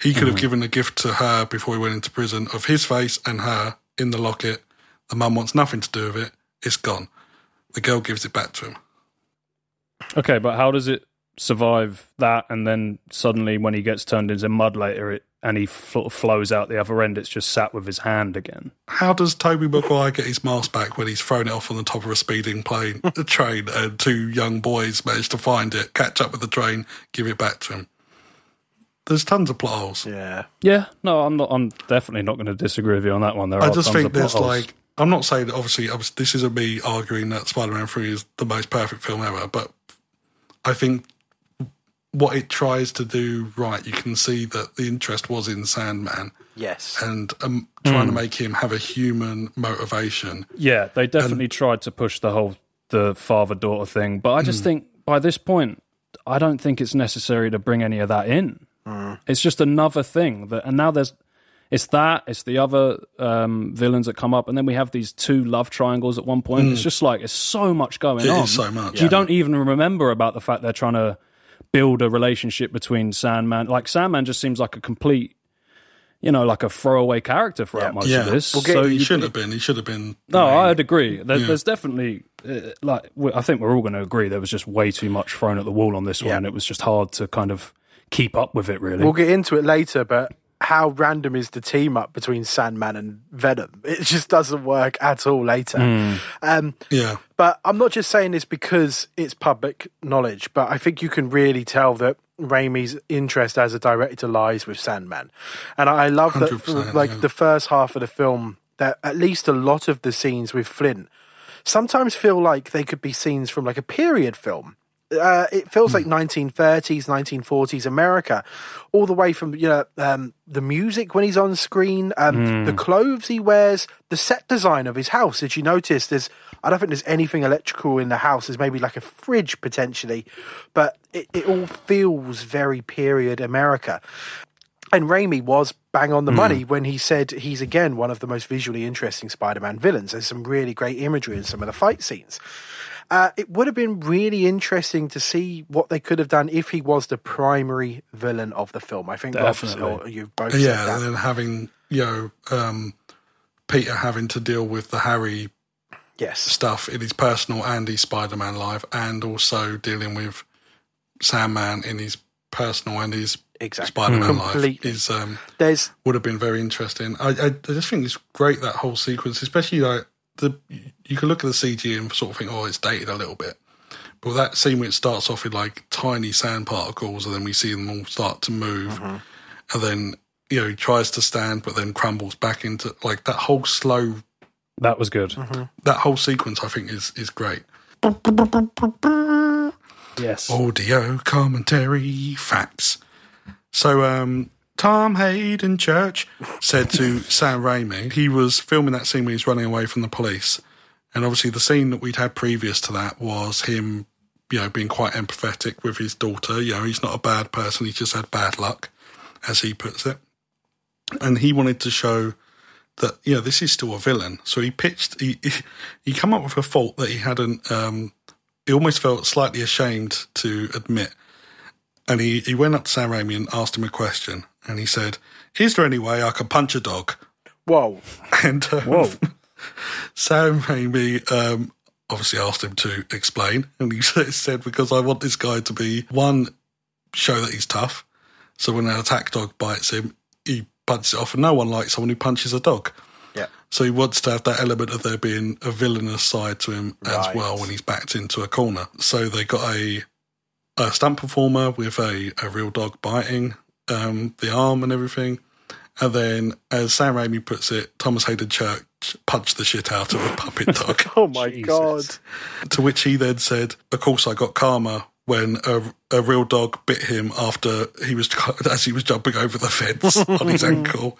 He could have hmm. given a gift to her before he went into prison of his face and her in the locket. The mum wants nothing to do with it. It's gone. The girl gives it back to him. Okay, but how does it survive that? And then suddenly, when he gets turned into mud later, it and he sort of flows out the other end, it's just sat with his hand again. How does Tobey Maguire get his mask back when he's thrown it off on the top of a speeding plane, a train, and two young boys manage to find it, catch up with the train, give it back to him? There's tons of plot holes. Yeah. Yeah, no, I'm not. I'm definitely not going to disagree with you on that one. There I are just tons think there's like I'm not saying that obviously was- this isn't me arguing that Spider-Man Three is the most perfect film ever, but I think what it tries to do right, you can see that the interest was in Sandman Yes. and um, trying to Hmm. make him have a human motivation. Yeah, they definitely tried to push the whole the father daughter thing, but I just think by this point, I don't think it's necessary to bring any of that in. It's just another thing that, and now there's it's that it's the other um, villains that come up, and then we have these two love triangles at one point. It's just like it's so much going It on. is so much. You don't even remember about the fact they're trying to build a relationship between Sandman. Like Sandman just seems like a complete, you know, like a throwaway character throughout Yeah. most Yeah, of this. well, so he shouldn't have been. He should have been. no, main. I'd agree. There, Yeah. There's definitely uh, like I think we're all going to agree there was just way too much thrown at the wall on this one, and it was just hard to kind of keep up with it. Really, We'll get into it later, but how random is the team up between Sandman and Venom? It just doesn't work at all later. Hmm. Um, Yeah, but I'm not just saying this because it's public knowledge, but I think you can really tell that Raimi's interest as a director lies with Sandman. And I love that, like, yeah. the first half of the film, that at least a lot of the scenes with Flint sometimes feel like they could be scenes from like a period film. Uh, it feels like 1930s, 1940s America, all the way from you know um, the music when he's on screen, um, the clothes he wears, the set design of his house. Did you notice? There's I don't think there's anything electrical in the house. There's maybe like a fridge potentially, but it, it all feels very period America. And Raimi was bang on the money when he said he's again one of the most visually interesting Spider-Man villains. There's some really great imagery in some of the fight scenes. Uh, it would have been really interesting to see what they could have done if he was the primary villain of the film. I think Definitely. you've both said yeah, that. and then having you know um, Peter having to deal with the Harry Yes, stuff in his personal and his Spider-Man life, and also dealing with Sandman in his personal and his exactly. Spider-Man life is um, There's would have been very interesting. I, I, I just think it's great that whole sequence, especially like the you can look at the CG and sort of think, oh, it's dated a little bit. But that scene where it starts off with like tiny sand particles, and then we see them all start to move, and then you know he tries to stand, but then crumbles back into like that whole slow that was good. that whole sequence. I think is is great. Yes, Audio commentary facts. So, um, Tom Haden Church said to Sam Raimi, he was filming that scene where he's running away from the police. And obviously, the scene that we'd had previous to that was him, you know, being quite empathetic with his daughter. You know, he's not a bad person, he's just had bad luck, as he puts it. And he wanted to show that, you know, this is still a villain. So he pitched, he, he, he come up with a fault that he hadn't, um, he almost felt slightly ashamed to admit. And he, he went up to Sam Raimi and asked him a question. And he said, Is there any way I can punch a dog? whoa, And um, Whoa. Sam Raimi um, obviously asked him to explain. And he said, Because I want this guy to be one, show that he's tough. So when an attack dog bites him, he punches it off. And no one likes someone who punches a dog. yeah, So he wants to have that element of there being a villainous side to him as Right. well when he's backed into a corner. So they got a a stunt performer with a, a real dog biting um, the arm and everything. And then, as Sam Raimi puts it, Thomas Haden Church punched the shit out of a puppet dog. oh my Jesus. god, to which he then said, "Of course, I got karma." When a, a real dog bit him after he was as he was jumping over the fence on his ankle,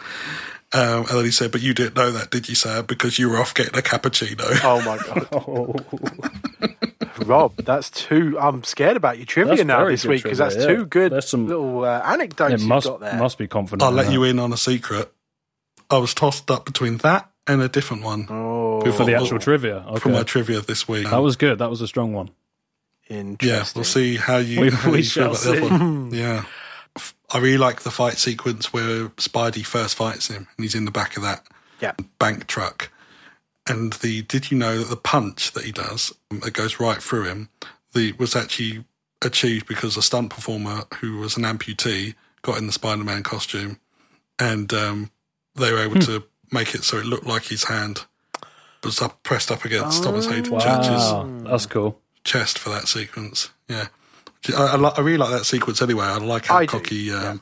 um, and then he said, "But you didn't know that, did you, Sam? Because you were off getting a cappuccino." oh my god, Rob, that's too. I'm scared about your trivia That's now this week because that's trivia, yeah. two good There's some- little uh, anecdotes it you've must got there. must be confident. I'll let that. you in on a secret. I was tossed up between that and a different one. Oh, For the actual trivia. Okay. for my trivia this week. that was good. That was a strong one. Interesting. yeah, we'll see how you, We- how we you shall feel about the other one. Yeah. I really like the fight sequence where Spidey first fights him and he's in the back of that Yeah. bank truck. And the did you know that the punch that he does um, that goes right through him, the was actually achieved because a stunt performer who was an amputee got in the Spider-Man costume, and um, they were able to make it so it looked like his hand was up pressed up against Thomas Haden Church's that's cool. chest for that sequence. Yeah, I, I, I really like that sequence anyway. I like how I do, cocky um,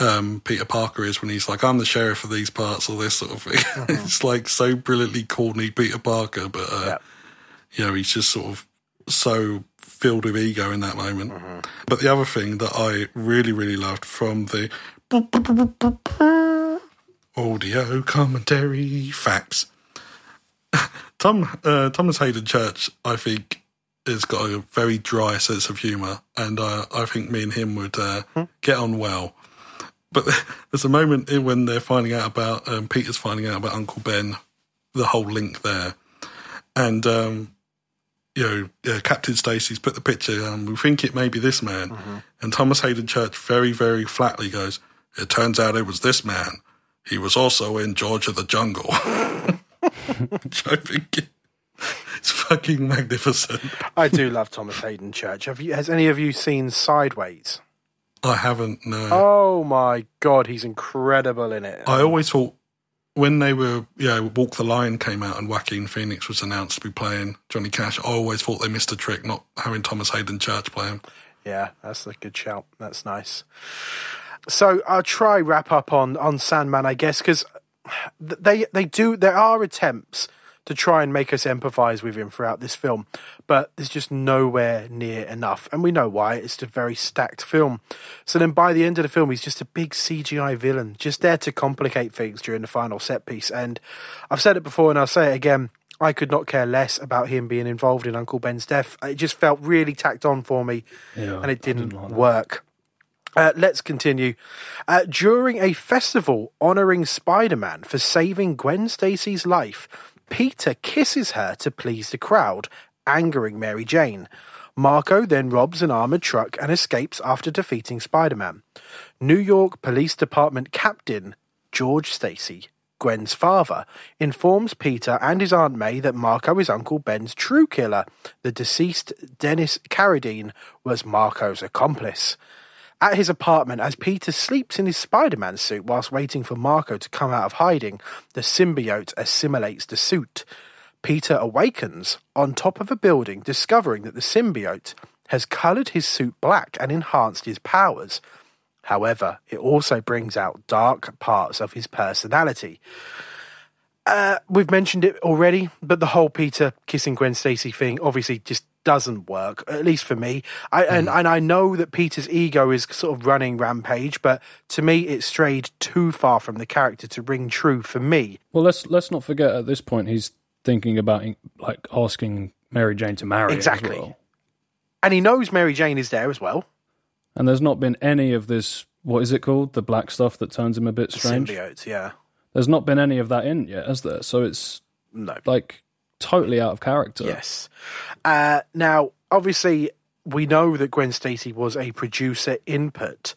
um, Peter Parker is when he's like, "I'm the sheriff of these parts," or this sort of thing. it's like so brilliantly corny Peter Parker, but uh, Yeah. you know, he's just sort of so filled with ego in that moment. But the other thing that I really, really loved from the audio commentary facts. Tom uh, Thomas Haden Church, I think, has got a very dry sense of humour, and uh, I think me and him would uh, get on well. But there's a moment when they're finding out about um, Peter's finding out about Uncle Ben, the whole link there, and um, you know, uh, Captain Stacy's put the picture, and we think it may be this man, and Thomas Haden Church very, very flatly goes, "It turns out it was this man. He was also in George of the Jungle." Which I think it's fucking magnificent. I do love Thomas Haden Church. Have you? Has any of you seen Sideways? I haven't. No, Oh my god, he's incredible in it. I always thought when they were, you know, Walk the Line came out and Joaquin Phoenix was announced to be playing Johnny Cash. I always thought they missed a trick not having Thomas Haden Church play him. Yeah, that's a good shout. That's nice. So I'll try wrap up on on Sandman, I guess, because they they do there are attempts to try and make us empathise with him throughout this film, but there's just nowhere near enough, and we know why. It's a very stacked film. So then by the end of the film, he's just a big CGI villain, just there to complicate things during the final set piece. And I've said it before, and I'll say it again. I could not care less about him being involved in Uncle Ben's death. It just felt really tacked on for me, Yeah, and it didn't, didn't like work. Uh, let's continue. Uh, during a festival honouring Spider Man for saving Gwen Stacy's life, Peter kisses her to please the crowd, angering Mary Jane. Marko then robs an armoured truck and escapes after defeating Spider Man. New York Police Department Captain George Stacy, Gwen's father, informs Peter and his Aunt May that Marko is Uncle Ben's true killer. The deceased Dennis Carradine was Marko's accomplice. At his apartment, as Peter sleeps in his Spider Man suit whilst waiting for Marko to come out of hiding, the symbiote assimilates the suit. Peter awakens on top of a building, discovering that the symbiote has coloured his suit black and enhanced his powers. However, it also brings out dark parts of his personality. Uh, we've mentioned it already, but the whole Peter kissing Gwen Stacy thing obviously just doesn't work, at least for me. I, and, mm. and I know that Peter's ego is sort of running rampage, but to me, it strayed too far from the character to ring true for me. Well, let's let's not forget at this point he's thinking about like asking Mary Jane to marry Exactly. well. And he knows Mary Jane is there as well. And there's not been any of this. What is it called? The black stuff that turns him a bit strange. Symbiote, yeah. There's not been any of that in yet, has there? So it's No. like totally out of character. Yes. Uh, now, obviously, we know that Gwen Stacy was a producer input,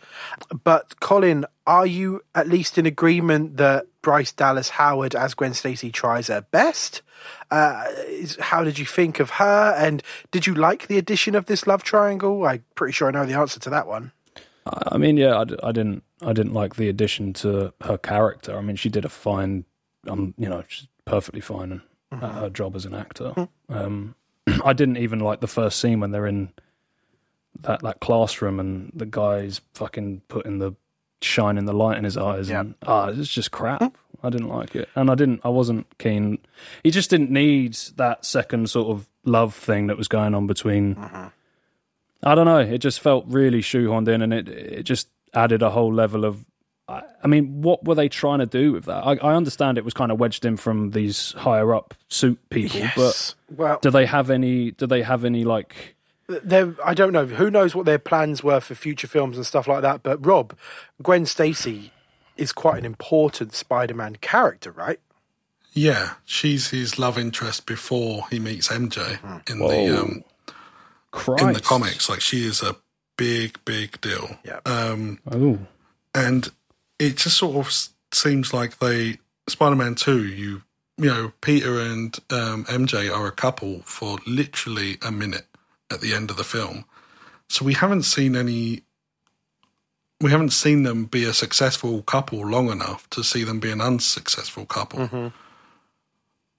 but Colin, are you at least in agreement that Bryce Dallas Howard as Gwen Stacy tries her best? Uh, is, how did you think of her, and did you like the addition of this love triangle? I'm pretty sure I know the answer to that one. I mean, yeah, I, I didn't, I didn't like the addition to her character. I mean, she did a fine, um, you know, she's perfectly fine at her job as an actor. Um, I didn't even like the first scene when they're in that that classroom and the guy's fucking putting the shine shining the light in his eyes, and ah, it's just crap. I didn't like it, and I didn't, I wasn't keen. He just didn't need that second sort of love thing that was going on between. I don't know. It just felt really shoehorned in, and it it just added a whole level of. I I mean, what were they trying to do with that? I, I understand it was kind of wedged in from these higher up suit people, but well, do they have any? Do they have any like? I don't know. Who knows what their plans were for future films and stuff like that. But Rob, Gwen Stacy is quite an important Spider-Man character, right? Yeah, she's his love interest before he meets MJ in Whoa. the um, Christ. in the comics. Like she is a big, big deal. Yeah. Um, Oh, and it just sort of seems like they Spider-Man Two. You you know, Peter and um, MJ are a couple for literally a minute at the end of the film. So we haven't seen any. We haven't seen them be a successful couple long enough to see them be an unsuccessful couple.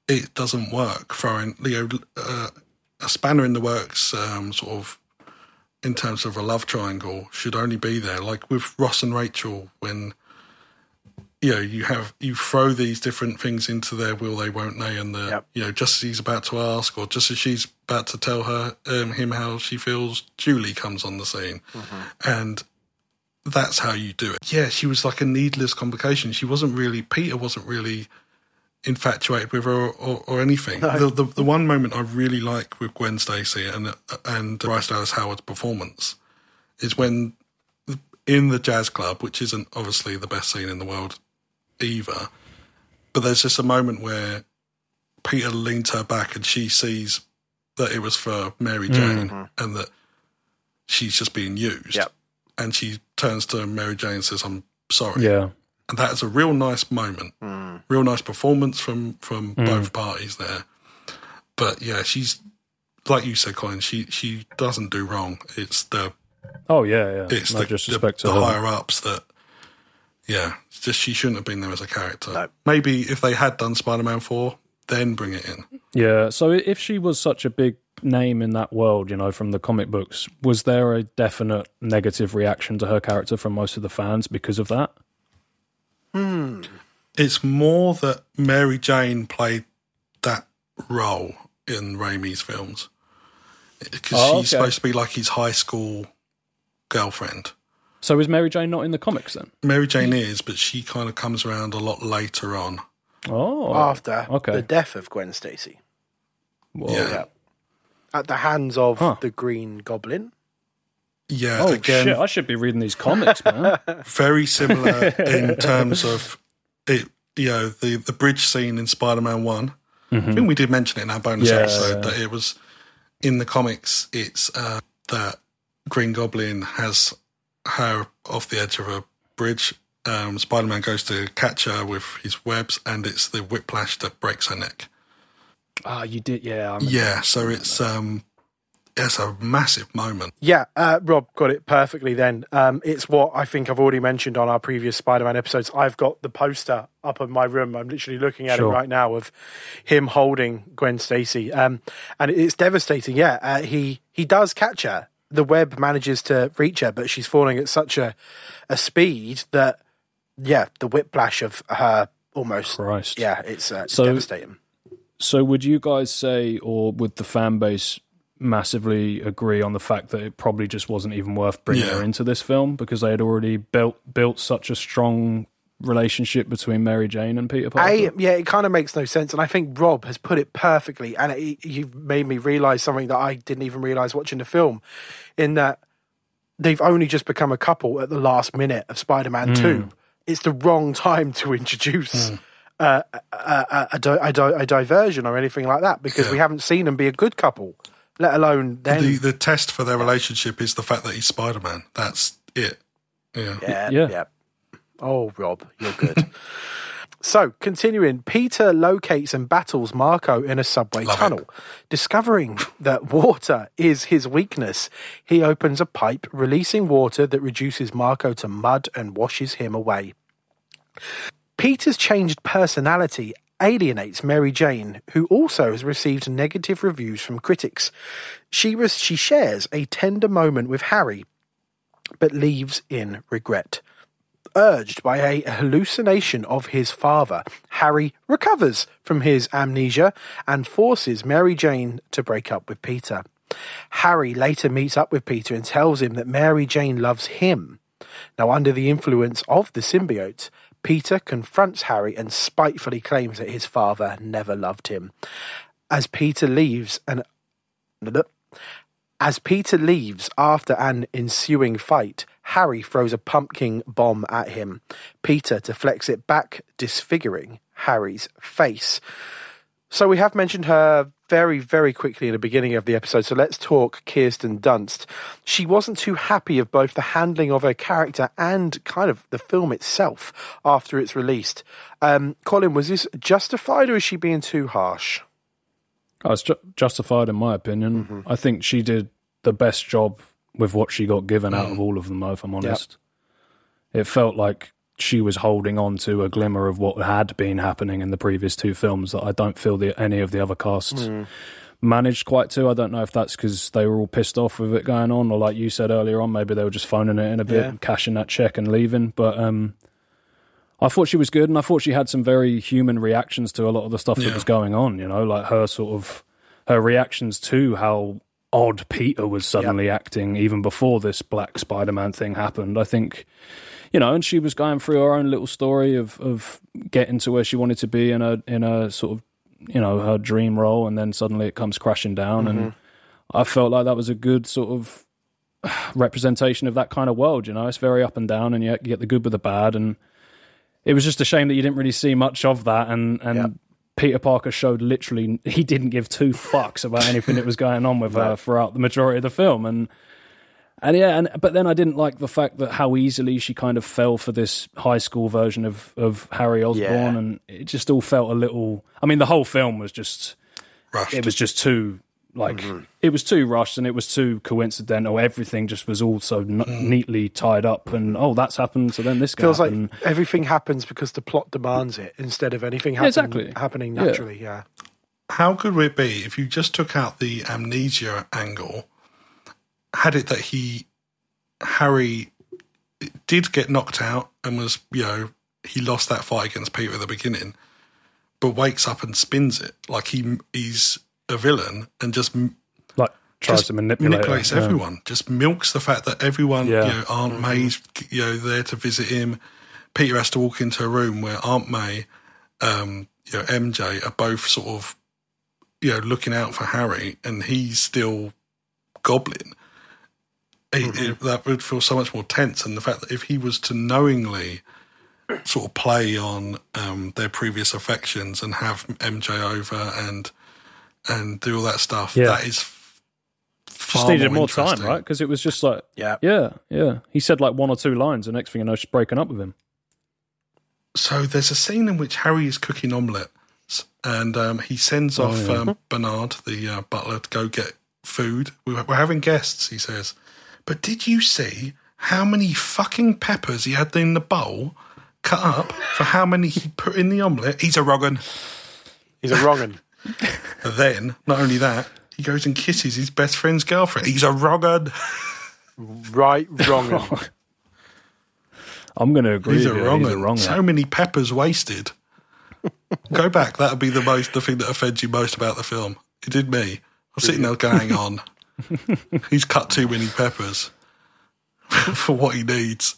It doesn't work. Throwing you know, uh, a spanner in the works, um, sort of in terms of a love triangle should only be there. Like with Ross and Rachel, when you know you have you throw these different things into their will they won't they, and the Yep. you know just as he's about to ask or just as she's about to tell her um, him how she feels, Julie comes on the scene, and that's how you do it. Yeah, she was like a needless complication. She wasn't really Peter wasn't really infatuated with her or, or, or anything. The, the the one moment I really like with Gwen Stacy and and Bryce Dallas Howard's performance is when in the jazz club, which isn't obviously the best scene in the world either, but there's just a moment where Peter leans her back and she sees that it was for Mary mm. Jane mm-hmm. and that she's just being used. Yep. And she turns to Mary Jane and says, "I'm sorry." yeah. and that is a real nice moment, mm. real nice performance from from mm. both parties there. But yeah, she's like you said, Colin. She she doesn't do wrong. It's the Oh yeah, yeah. it's no the, disrespect the, the higher ups that. Yeah, it's just she shouldn't have been there as a character. No. Maybe if they had done Spider Man four, then bring it in. Yeah. So if she was such a big name in that world, you know, from the comic books, was there a definite negative reaction to her character from most of the fans because of that? Hmm. It's more that Mary Jane played that role in Raimi's films because Oh, she's okay. supposed to be like his high school girlfriend. So is Mary Jane not in the comics then? Mary Jane is, but she kind of comes around a lot later on. Oh, After okay. the death of Gwen Stacy. Whoa. Yeah. Yeah. At the hands of Huh. the Green Goblin. Yeah, Oh again, shit! I should be reading these comics, man. very similar in terms of it. You know, the the bridge scene in Spider Man One. I think we did mention it in our bonus Yeah, episode yeah. that it was in the comics. It's uh, that Green Goblin has her off the edge of a bridge. Um, Spider Man goes to catch her with his webs, and it's the whiplash that breaks her neck. Ah, you did, yeah. I'm, Yeah, so it's um, it's a massive moment. Yeah, uh, Rob got it perfectly then. Um, it's what I think I've already mentioned on our previous Spider Man episodes. I've got the poster up in my room. I'm literally looking at Sure. it right now of him holding Gwen Stacy. Um, and it's devastating. Yeah, uh, he, he does catch her. The web manages to reach her, but she's falling at such a, a speed that, yeah, the whiplash of her almost. Christ. Yeah, it's, uh, it's So- devastating. So would you guys say, or would the fan base massively agree on the fact that it probably just wasn't even worth bringing Yeah. her into this film because they had already built built such a strong relationship between Mary Jane and Peter Parker? A, yeah, it kind of makes no sense, and I think Rob has put it perfectly. And it, you've made me realize something that I didn't even realize watching the film, in that they've only just become a couple at the last minute of Spider-Man Two. It's the wrong time to introduce. Uh, a, a, a, di- a, diversion or anything like that because we haven't seen them be a good couple, let alone then. The the test for their relationship is the fact that he's Spider Man. That's it. Yeah. Yeah, Yeah. yeah. Oh, Rob, you're good. so, continuing, Peter locates and battles Marko in a subway Love it. tunnel. Discovering that water is his weakness, he opens a pipe, releasing water that reduces Marko to mud and washes him away. Peter's changed personality alienates Mary Jane, who also has received negative reviews from critics. She was she shares a tender moment with Harry, but leaves in regret. Urged by a hallucination of his father, Harry recovers from his amnesia and forces Mary Jane to break up with Peter. Harry later meets up with Peter and tells him that Mary Jane loves him. Now, under the influence of the symbiote, Peter confronts Harry and spitefully claims that his father never loved him. As Peter leaves, and as Peter leaves after an ensuing fight, Harry throws a pumpkin bomb at him. Peter deflects it back, disfiguring Harry's face. So we have mentioned her very, very quickly in the beginning of the episode. So let's talk Kirsten Dunst. She wasn't too happy of both the handling of her character and kind of the film itself after it's released. Um, Colin, was this justified or is she being too harsh? Oh, it's ju- justified in my opinion. Mm-hmm. I think she did the best job with what she got given out of all of them, if I'm honest. It felt like she was holding on to a glimmer of what had been happening in the previous two films that I don't feel that any of the other casts managed quite to. I don't know if that's because they were all pissed off with it going on, or like you said earlier on, maybe they were just phoning it in a bit, Yeah. cashing that check and leaving. But um, I thought she was good, and I thought she had some very human reactions to a lot of the stuff that was going on. You know, like her sort of her reactions to how odd Peter was suddenly acting even before this Black Spider-Man thing happened. I think, you know, and she was going through her own little story of of getting to where she wanted to be in a in a sort of you know her dream role, and then suddenly it comes crashing down, and mm-hmm. I felt like that was a good sort of representation of that kind of world. You know, it's very up and down, and you get the good with the bad, and it was just a shame that you didn't really see much of that. And and Yeah. Peter Parker showed literally he didn't give two fucks about anything that was going on with her throughout the majority of the film, and and yeah, and but then I didn't like the fact that how easily she kind of fell for this high school version of of Harry Osborn, Yeah. and it just all felt a little. I mean, the whole film was just Rushed. it was just too like Mm-hmm. it was too rushed and it was too coincidental. Everything just was all so n- neatly tied up, and oh, that's happened. So then this guy Feels like everything happens because the plot demands it instead of anything happen- exactly. happening Yeah. naturally. Yeah. How good would it be if you just took out the amnesia angle, had it that he, Harry, did get knocked out and was, you know, he lost that fight against Peter at the beginning, but wakes up and spins it like he he's a villain and just like tries just to manipulate manipulates Yeah. everyone. Just milks the fact that everyone, Yeah. you know, Aunt May's, you know, there to visit him. Peter has to walk into a room where Aunt May, um, you know, MJ are both sort of, you know, looking out for Harry, and he's still goblin. It- it- that would feel so much more tense, and the fact that if he was to knowingly sort of play on um, their previous affections and have MJ over and and do all that stuff, Yeah. that is Just far needed more time, interesting. right? Because it was just like, Yeah. yeah, yeah. He said like one or two lines, and next thing you know, she's breaking up with him. So there's a scene in which Harry is cooking omelettes, and um, he sends Oh, off um, Bernard, the uh, butler, to go get food. We're, we're having guests, he says. But did you see how many fucking peppers he had in the bowl, cut up for how many he put in the omelette? He's a wrong 'un. He's a wrong un. And then, not only that, he goes and kisses his best friend's girlfriend. He's a wrong 'un. right, wrong. I'm going to agree. He's a with you. wrong He's a 'un. wrong So many peppers wasted. Go back. That'll be the most the thing that offends you most about the film. It did me. I'm sitting there going, hang on. He's cut too many peppers for what he needs.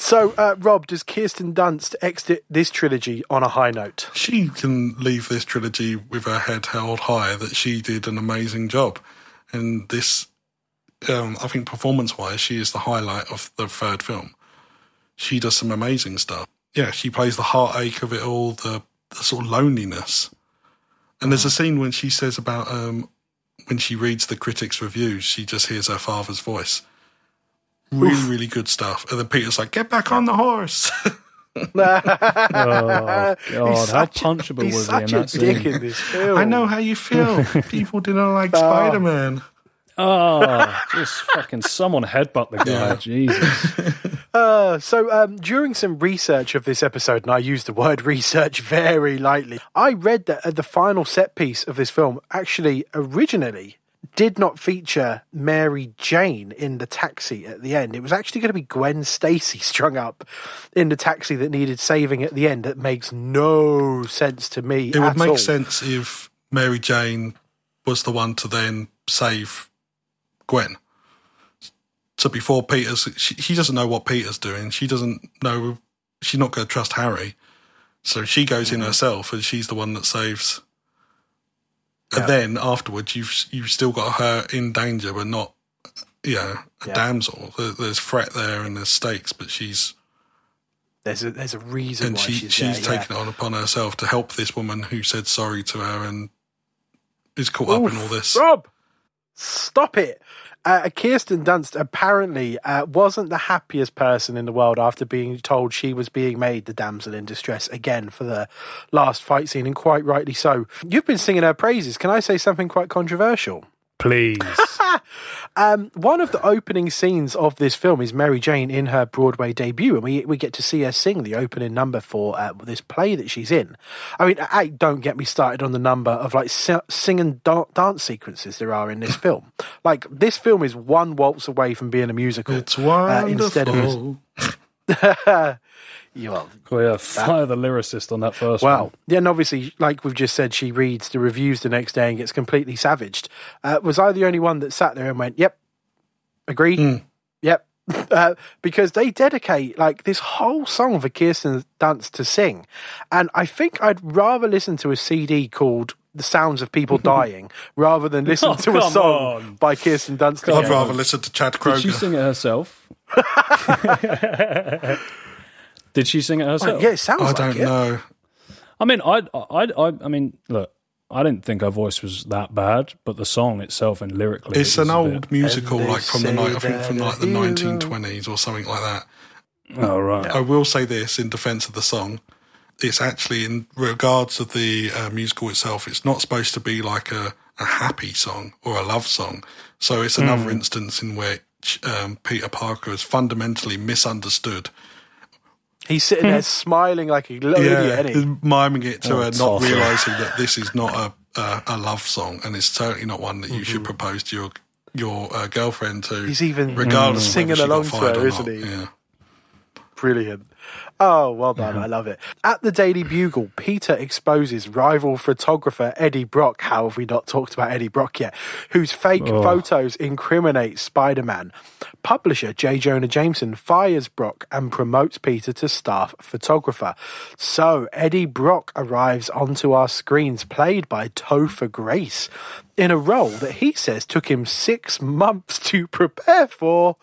So, uh, Rob, does Kirsten Dunst exit this trilogy on a high note? She can leave this trilogy with her head held high that she did an amazing job. And this, um, I think performance wise, she is the highlight of the third film. She does some amazing stuff. Yeah, she plays the heartache of it all, the, the sort of loneliness. And there's a scene when she says about um, when she reads the critics' reviews, she just hears her father's voice. Really, really good stuff. And then Peter's like, "Get back on the horse." Oh, God, how such a- punchable he's was he in such a that dick scene? in this film. I know how you feel. People didn't like Spider Man. Oh, just fucking someone headbutt the guy. Yeah. Jesus. Uh, so, um, during some research of this episode, and I use the word research very lightly, I read that uh, the final set piece of this film actually originally did not feature Mary Jane in the taxi at the end. It was actually going to be Gwen Stacy strung up in the taxi that needed saving at the end. That makes no sense to me. It would make all. sense if Mary Jane was the one to then save Gwen. So before Peter's, she, she doesn't know what Peter's doing. She doesn't know. She's not going to trust Harry. So she goes Mm. in herself, and she's the one that saves. Yeah. And then afterwards, you've you've still got her in danger, but not, you know, a Yeah. damsel. There's threat there and there's stakes, but she's There's a there's a reason and she, she's, she's there. taken it on upon herself to help this woman who said sorry to her and is caught up in all this. Rob, stop it. Uh, Kirsten Dunst apparently uh, wasn't the happiest person in the world after being told she was being made the damsel in distress again for the last fight scene, and quite rightly so. You've been singing her praises. Can I say something quite controversial? Please. Um, one of the opening scenes of this film is Mary Jane in her Broadway debut, and we we get to see her sing the opening number for uh, this play that she's in. I mean, I, don't get me started on the number of like sing and da- dance sequences there are in this film. Like this film is one waltz away from being a musical. It's uh, wonderful. instead of you are well, yeah, fire the lyricist on that first Wow. one. Yeah, and obviously, like we've just said, she reads the reviews the next day and gets completely savaged. Uh, was I the only one that sat there and went, "Yep, agree, yep," uh, because they dedicate like this whole song for Kirsten Dunst to sing, and I think I'd rather listen to a CD called. The sounds of people dying, rather than listen Oh, to a song on. by Kirsten Dunst. I'd rather listen to Chad Did she sing it herself? Did she sing it herself? Yeah, it sounds I like don't it. know. I mean, I, I, I, I mean, look, I didn't think her voice was that bad, but the song itself and lyrically, It's it an old bit- musical, like from the night. I think from like the 1920s or something like that. Oh right. I will say this in defence of the song. It's actually, in regards to the uh, musical itself, it's not supposed to be like a, a happy song or a love song. So it's another Hmm. instance in which um, Peter Parker is fundamentally misunderstood. He's sitting there smiling like a little idiot, isn't miming it to Oh, her, not tough. realizing that this is not a, a a love song, and it's certainly not one that you Mm-hmm. should propose to your your uh, girlfriend to. He's even regardless of singing whether she got along to fired her, or isn't not. he? Yeah. Brilliant. Oh, well done. I love it. At the Daily Bugle, Peter exposes rival photographer Eddie Brock. How have we not talked about Eddie Brock yet? Whose fake photos incriminate Spider Man. Publisher J. Jonah Jameson fires Brock and promotes Peter to staff photographer. So Eddie Brock arrives onto our screens, played by Topher Grace, in a role that he says took him six months to prepare for.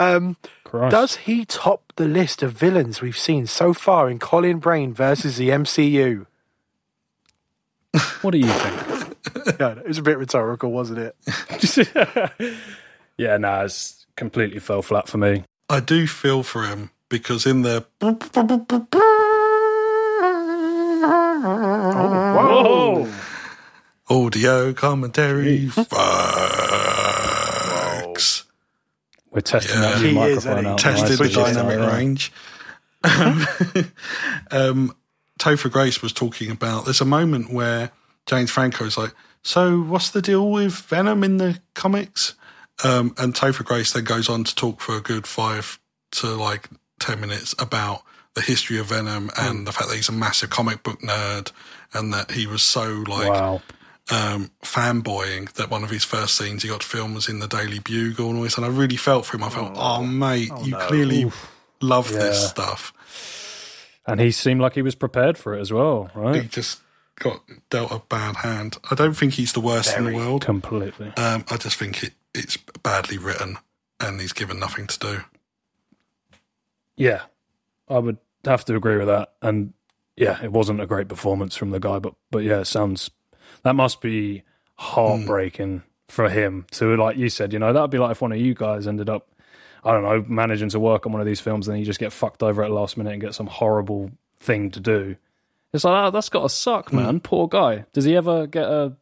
Um, Christ. does he top the list of villains we've seen so far in Colin Brain versus the MCU? What do you think? Yeah, it was a bit rhetorical, wasn't it? yeah, no, it's completely fell flat for me. I do feel for him because in the oh, Whoa! audio commentary, fucks. We're testing Yeah. that new microphone isn't he? out. tested the dynamic range. um, Topher Grace was talking about. There's a moment where James Franco is like, "So, what's the deal with Venom in the comics?" Um, and Topher Grace then goes on to talk for a good five to like ten minutes about the history of Venom and the fact that he's a massive comic book nerd and that he was so like Wow. Um, fanboying that one of his first scenes he got to film was in the Daily Bugle and all this. And I really felt for him. I felt, oh, mate, you clearly love this stuff. And he seemed like he was prepared for it as well, right? He just got dealt a bad hand. I don't think he's the worst in the world. Completely. Um, I just think it, it's badly written and he's given nothing to do. Yeah, I would have to agree with that. And yeah, it wasn't a great performance from the guy, but but yeah, it sounds that must be hmm. heartbreaking for him to like you said. You know, that'd be like if one of you guys ended up, I don't know, managing to work on one of these films, and then you just get fucked over at the last minute and get some horrible thing to do. It's like oh, that's got to suck, hmm. man. Poor guy. Does he ever get a?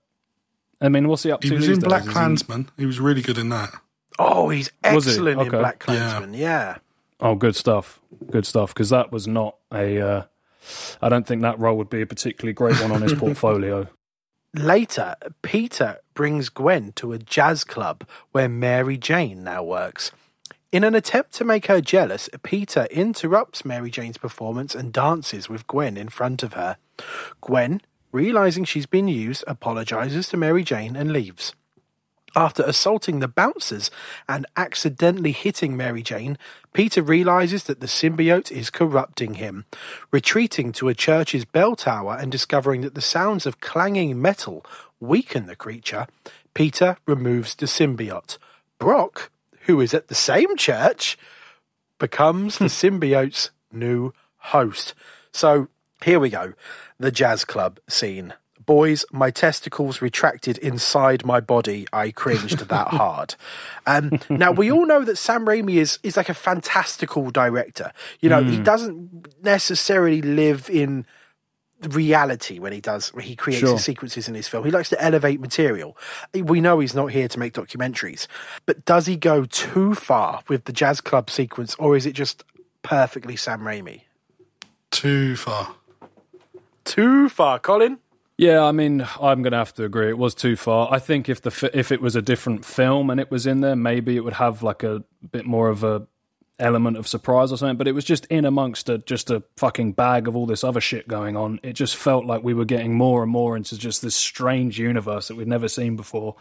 I mean, what's he up He to? was these in days? Black Is he- Klansman. He was really good in that. Oh, he's Was he? excellent in Okay. Black Klansman. Yeah. Oh, good stuff. Good stuff. Because that was not a. Uh, I don't think that role would be a particularly great one on his portfolio. Later, Peter brings Gwen to a jazz club where Mary Jane now works. In an attempt to make her jealous, Peter interrupts Mary Jane's performance and dances with Gwen in front of her. Gwen, realizing she's been used, apologizes to Mary Jane and leaves. After assaulting the bouncers and accidentally hitting Mary Jane, Peter realizes that the symbiote is corrupting him. Retreating to a church's bell tower and discovering that the sounds of clanging metal weaken the creature, Peter removes the symbiote. Brock, who is at the same church, becomes the symbiote's new host. So here we go. The jazz club scene. Boys, my testicles retracted inside my body. I cringed that hard. Um, now we all know that Sam Raimi is is like a fantastical director. You know, he doesn't necessarily live in reality when he does when he creates Sure. his sequences in his film. He likes to elevate material. We know he's not here to make documentaries, but does he go too far with the jazz club sequence, or is it just perfectly Sam Raimi? Too far. Too far, Colin. Yeah, I mean, I'm going to have to agree. It was too far. I think if the if it was a different film and it was in there, maybe it would have like a bit more of a element of surprise or something. But it was just in amongst a just a fucking bag of all this other shit going on. It just felt like we were getting more and more into just this strange universe that we'd never seen before.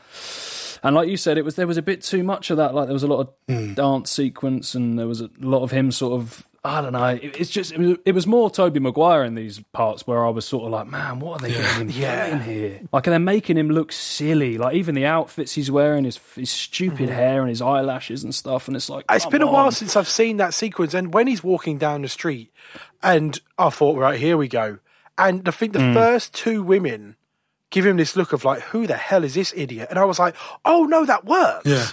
And like you said, it was there was a bit too much of that. Like there was a lot of hmm. dance sequence, and there was a lot of him sort of. I don't know. It, it's just it was, it was more Tobey Maguire in these parts where I was sort of like, man, what are they getting him Yeah. doing here? Like they're making him look silly. Like even the outfits he's wearing, his his stupid hair and his eyelashes and stuff. And it's like it's been a while since I've seen that sequence, and when he's walking down the street, and I thought, right here we go, and I think the Hmm. first two women give him this look of like, who the hell is this idiot? And I was like, oh no, that works, Yeah.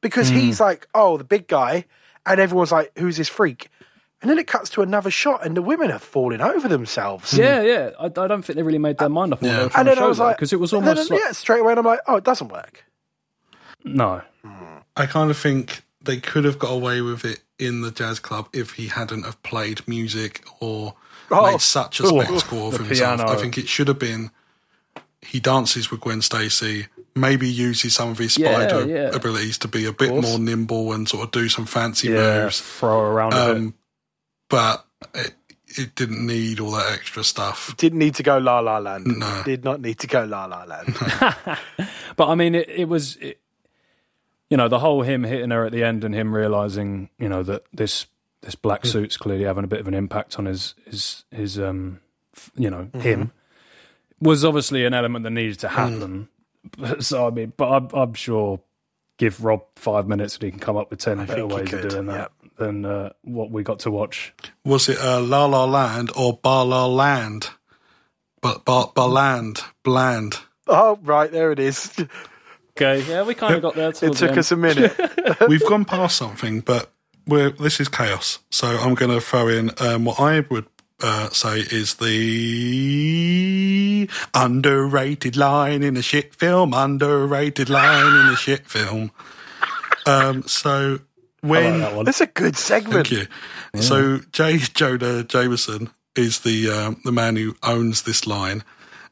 because Hmm. he's like, oh, the big guy, and everyone's like, who's this freak? And then it cuts to another shot, and the women are falling over themselves. Yeah, yeah. I, I don't think they really made their mind up on Yeah. they were trying And then to I was like, because it was and then, almost like yeah, straight away, and I'm like, oh, it doesn't work. no. I kind of think they could have got away with it in the jazz club if he hadn't have played music or Oh. made such a Ooh, spectacle of himself. piano. I think it should have been he dances with Gwen Stacy, maybe uses some of his spider yeah. abilities to be a bit more nimble and sort of do some fancy Yeah, moves. throw around a bit. Um, but it, it didn't need all that extra stuff. Didn't need to go La La Land. No. Did not need to go La La Land. But I mean, it, it was, it, you know, the whole him hitting her at the end and him realizing, you know, that this this black mm. suit's clearly having a bit of an impact on his his his um, you know, mm-hmm. him was obviously an element that needed to mm. happen. so I mean, but I'm, I'm sure give Rob five minutes and he can come up with ten better ways of doing that than uh, what we got to watch. Was it uh, La La Land or Bar La Land? But Bar Bar Land, bland. oh, right, there it is. Okay, yeah, we kind of got there. It towards the took end. us a minute. We've gone past something, but we're this is chaos. So I'm going to throw in um, what I would uh, say is the underrated line in a shit film. Underrated line in a shit film. Um, so when that one. That's a good segment. Thank you. So J. Jonah Jameson is the um, the man who owns this line.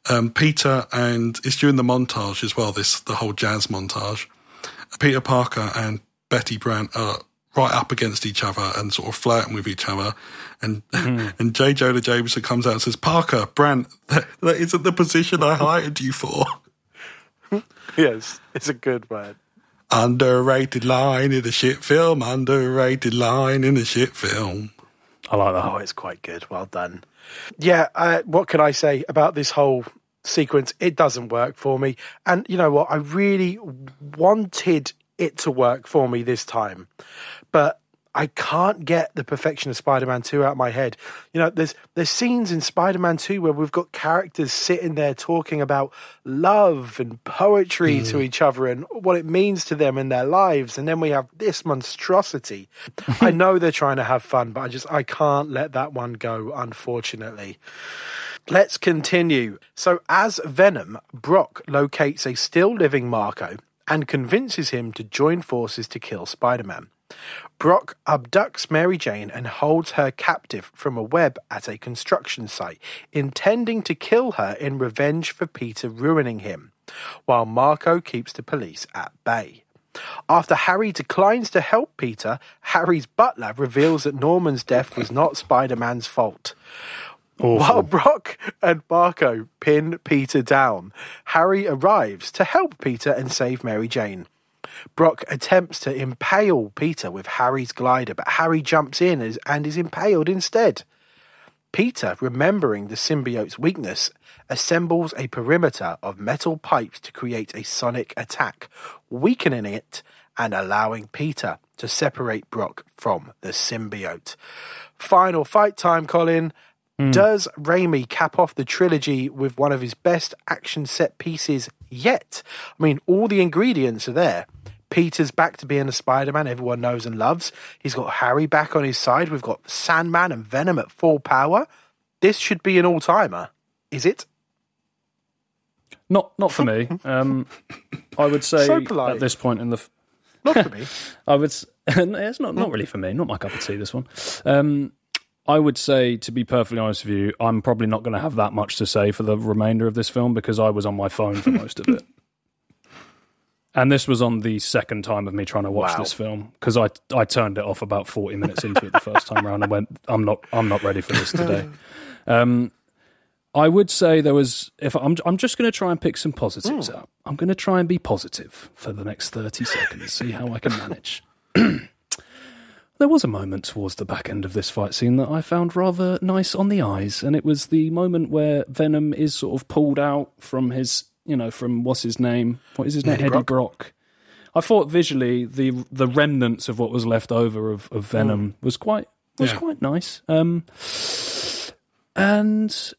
Um, Peter and it's during the montage as well. This the whole jazz montage. Peter Parker and Betty Brant are right up against each other and sort of flirting with each other. And and J. Jonah Jameson comes out and says, "Parker, Brant, that, that isn't the position I hired you for." Yes, it's a good word. Underrated line in a shit film. Underrated line in a shit film. I like that. Oh, it's quite good. Well done. Yeah, uh, what can I say about this whole sequence? It doesn't work for me. And you know what? I really wanted it to work for me this time. But I can't get the perfection of Spider-Man 2 out of my head. You know, there's there's scenes in Spider-Man 2 where we've got characters sitting there talking about love and poetry to mm. each other and what it means to them in their lives and then we have this monstrosity. I know they're trying to have fun, but I just I can't let that one go unfortunately. Let's continue. So, as Venom, Brock locates a still living Marko and convinces him to join forces to kill Spider Man. Brock abducts Mary Jane and holds her captive from a web at a construction site, intending to kill her in revenge for Peter ruining him, while Marko keeps the police at bay. After Harry declines to help Peter, Harry's butler reveals that Norman's death was not Spider Man's fault. While Brock and Marko pin Peter down, Harry arrives to help Peter and save Mary Jane. Brock attempts to impale Peter with Harry's glider, but Harry jumps in and is impaled instead. Peter, remembering the symbiote's weakness, assembles a perimeter of metal pipes to create a sonic attack, weakening it and allowing Peter to separate Brock from the symbiote. Final fight time, Colin. Hmm. Does Raimi cap off the trilogy with one of his best action set pieces yet? I mean, all the ingredients are there. Peter's back to being a Spider Man everyone knows and loves. He's got Harry back on his side. We've got Sandman and Venom at full power. This should be an all timer. Is it? Not not for me. Um, I would say So at this point in the, f- Not for me. I would. it's not not really for me. Not my cup of tea. This one. Um, I would say, to be perfectly honest with you, I'm probably not going to have that much to say for the remainder of this film because I was on my phone for most of it. And this was on the second time of me trying to watch Wow. this film because I I turned it off about forty minutes into it the first time around and went I'm not I'm not ready for this today. Um, I would say there was if I'm I'm just going to try and pick some positives out. I'm going to try and be positive for the next thirty seconds, see how I can manage. There was a moment towards the back end of this fight scene that I found rather nice on the eyes, and it was the moment where Venom is sort of pulled out from his, you know, from what's his name? What is his name? Eddie Eddie Brock. Brock. I thought visually the the remnants of what was left over of, of Venom was quite was Yeah. quite nice. Um, and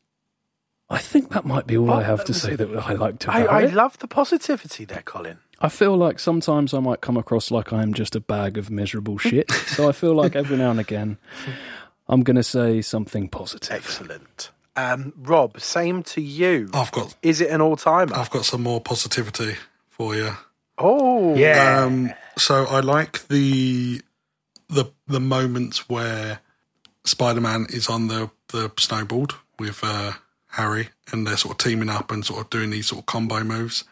I think that might be all I have to say that I liked I, about I it. love the positivity there, Colin. I feel like sometimes I might come across like I am just a bag of miserable shit. so I feel like every now and again I'm going to say something positive. Excellent. Um, Rob, same to you. I've got Is it an all timer? I've got some more positivity for you. Oh, Um, so I like the the the moments where Spider Man is on the the snowboard with uh, Harry, and they're sort of teaming up and sort of doing these sort of combo moves.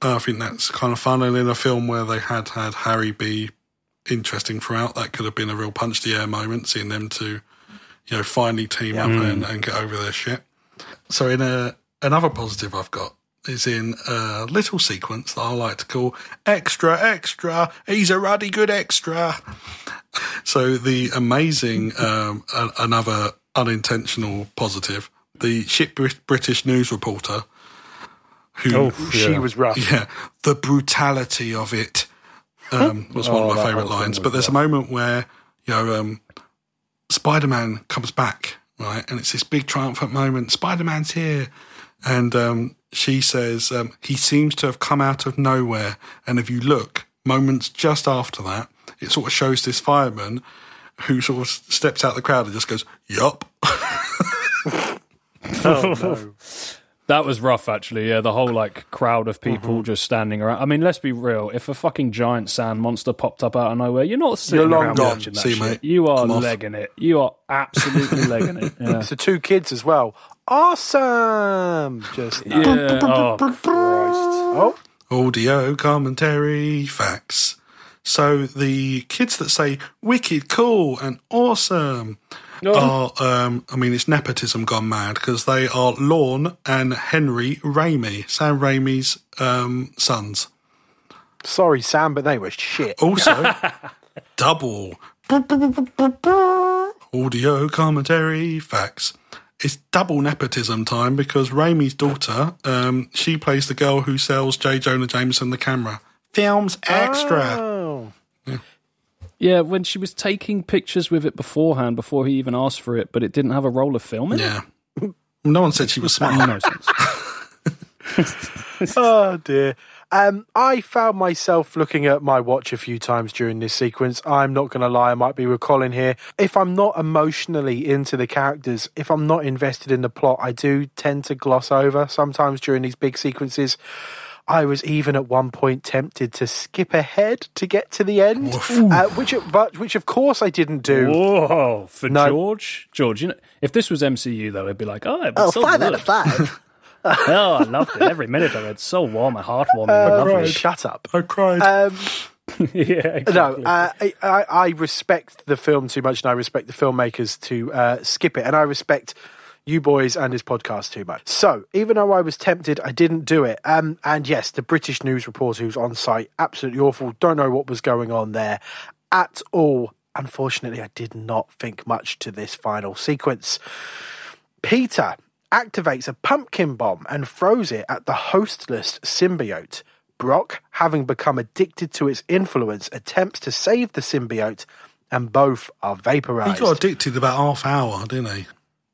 Uh, I think that's kind of fun. And in a film where they had had Harry be interesting throughout, that could have been a real punch the air moment, seeing them two, you know, finally team up and, and get over their shit. So in a another positive I've got is in a little sequence that I like to call extra extra. He's a ruddy good extra. So the amazing um, another unintentional positive. The shit British news reporter who she was rough. yeah, the brutality of it um, was one Oh, of my favourite lines. But there's a moment where you know um, Spider Man comes back, right, and it's this big triumphant moment. Spider Man's here, and um, she says um, he seems to have come out of nowhere. And if you look, moments just after that, it sort of shows this fireman who sort of steps out of the crowd and just goes, "Yup." That was rough, actually. Yeah, the whole like crowd of people Mm-hmm. just standing around. I mean, let's be real. If a fucking giant sand monster popped up out of nowhere, you're not sitting You're long around gone. watching that See, shit. mate, You are off. legging it. You are absolutely legging it. Yeah. So two kids as well. Awesome. Just yeah. Oh, Christ. oh, audio commentary facts. So the kids that say wicked, cool, and awesome are, um, I mean, it's nepotism gone mad because they are Lorne and Henry Raimi, Sam Raimi's um, sons. sorry, Sam, but they were shit. Also, double audio commentary facts. It's double nepotism time because Raimi's daughter, um, she plays the girl who sells J. Jonah Jameson the camera. Films extra. Oh, Yeah, when she was taking pictures with it beforehand, before he even asked for it, but it didn't have a roll of film in it. Yeah. No one said she was smart. No sense. oh dear. Um, I found myself looking at my watch a few times during this sequence. I'm not going to lie, I might be recalling here. If I'm not emotionally into the characters, if I'm not invested in the plot, I do tend to gloss over sometimes during these big sequences. I was even at one point tempted to skip ahead to get to the end, uh, which, but which of course I didn't do. Whoa, for No. George, George. You know, if this was MCU though, it'd be like, oh, it was Oh, so five good. out of five. oh, I loved it. Every minute of it, It's so warm and heartwarming. and lovely. Oh, Shut up. I cried. Um, yeah, No, uh, I, I, I respect the film too much, and I respect the filmmakers to uh, skip it, and I respect you boys and his podcast too much. So, even though I was tempted, I didn't do it. Um, and yes, the British news reporter who's on site, absolutely awful. Don't know what was going on there at all. Unfortunately, I did not think much to this final sequence. Peter activates a pumpkin bomb and throws it at the hostless symbiote. Brock, having become addicted to its influence, attempts to save the symbiote, and both are vaporized. He got addicted about half hour, didn't he?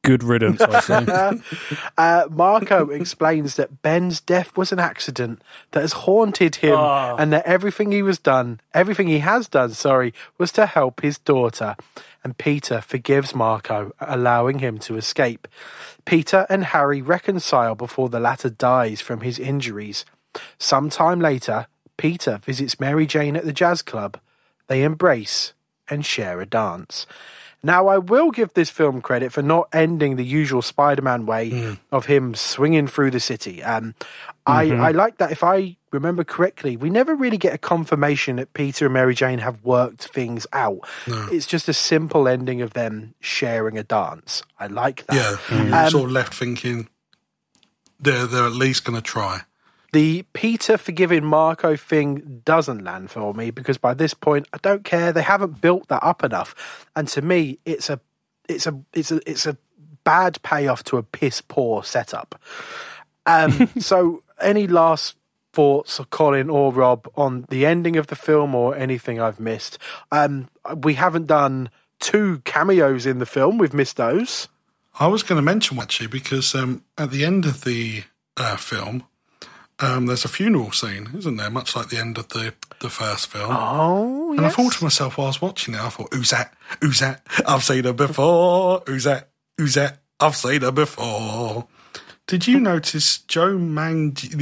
Good riddance, I say. Uh, Marko explains that Ben's death was an accident that has haunted him, and that everything he was done, everything he has done, sorry, was to help his daughter. And Peter forgives Marko, allowing him to escape. Peter and Harry reconcile before the latter dies from his injuries. Sometime later, Peter visits Mary Jane at the jazz club. They embrace and share a dance. Now, I will give this film credit for not ending the usual Spider-Man way hmm. of him swinging through the city. Um, I, mm-hmm. I like that. If I remember correctly, we never really get a confirmation that Peter and Mary Jane have worked things out. It's just a simple ending of them sharing a dance. I like that. Yeah, mm-hmm. you're um, sort of left thinking they're they're at least going to try. The Peter forgiving Marko thing doesn't land for me because by this point I don't care. They haven't built that up enough, and to me, it's a, it's a, it's a, it's a bad payoff to a piss poor setup. Um, so, any last thoughts, Colin or Rob, on the ending of the film or anything I've missed? Um, we haven't done two cameos in the film. We've missed those. I was going to mention actually because um, at the end of the uh, film, um, there's a funeral scene, isn't there? Much like the end of the the first film. Oh, and I thought to myself while I was watching it, I thought, "Who's that? Who's that? I've seen her before. Who's that? Who's that? I've seen her before." Did you notice Joe Mangi-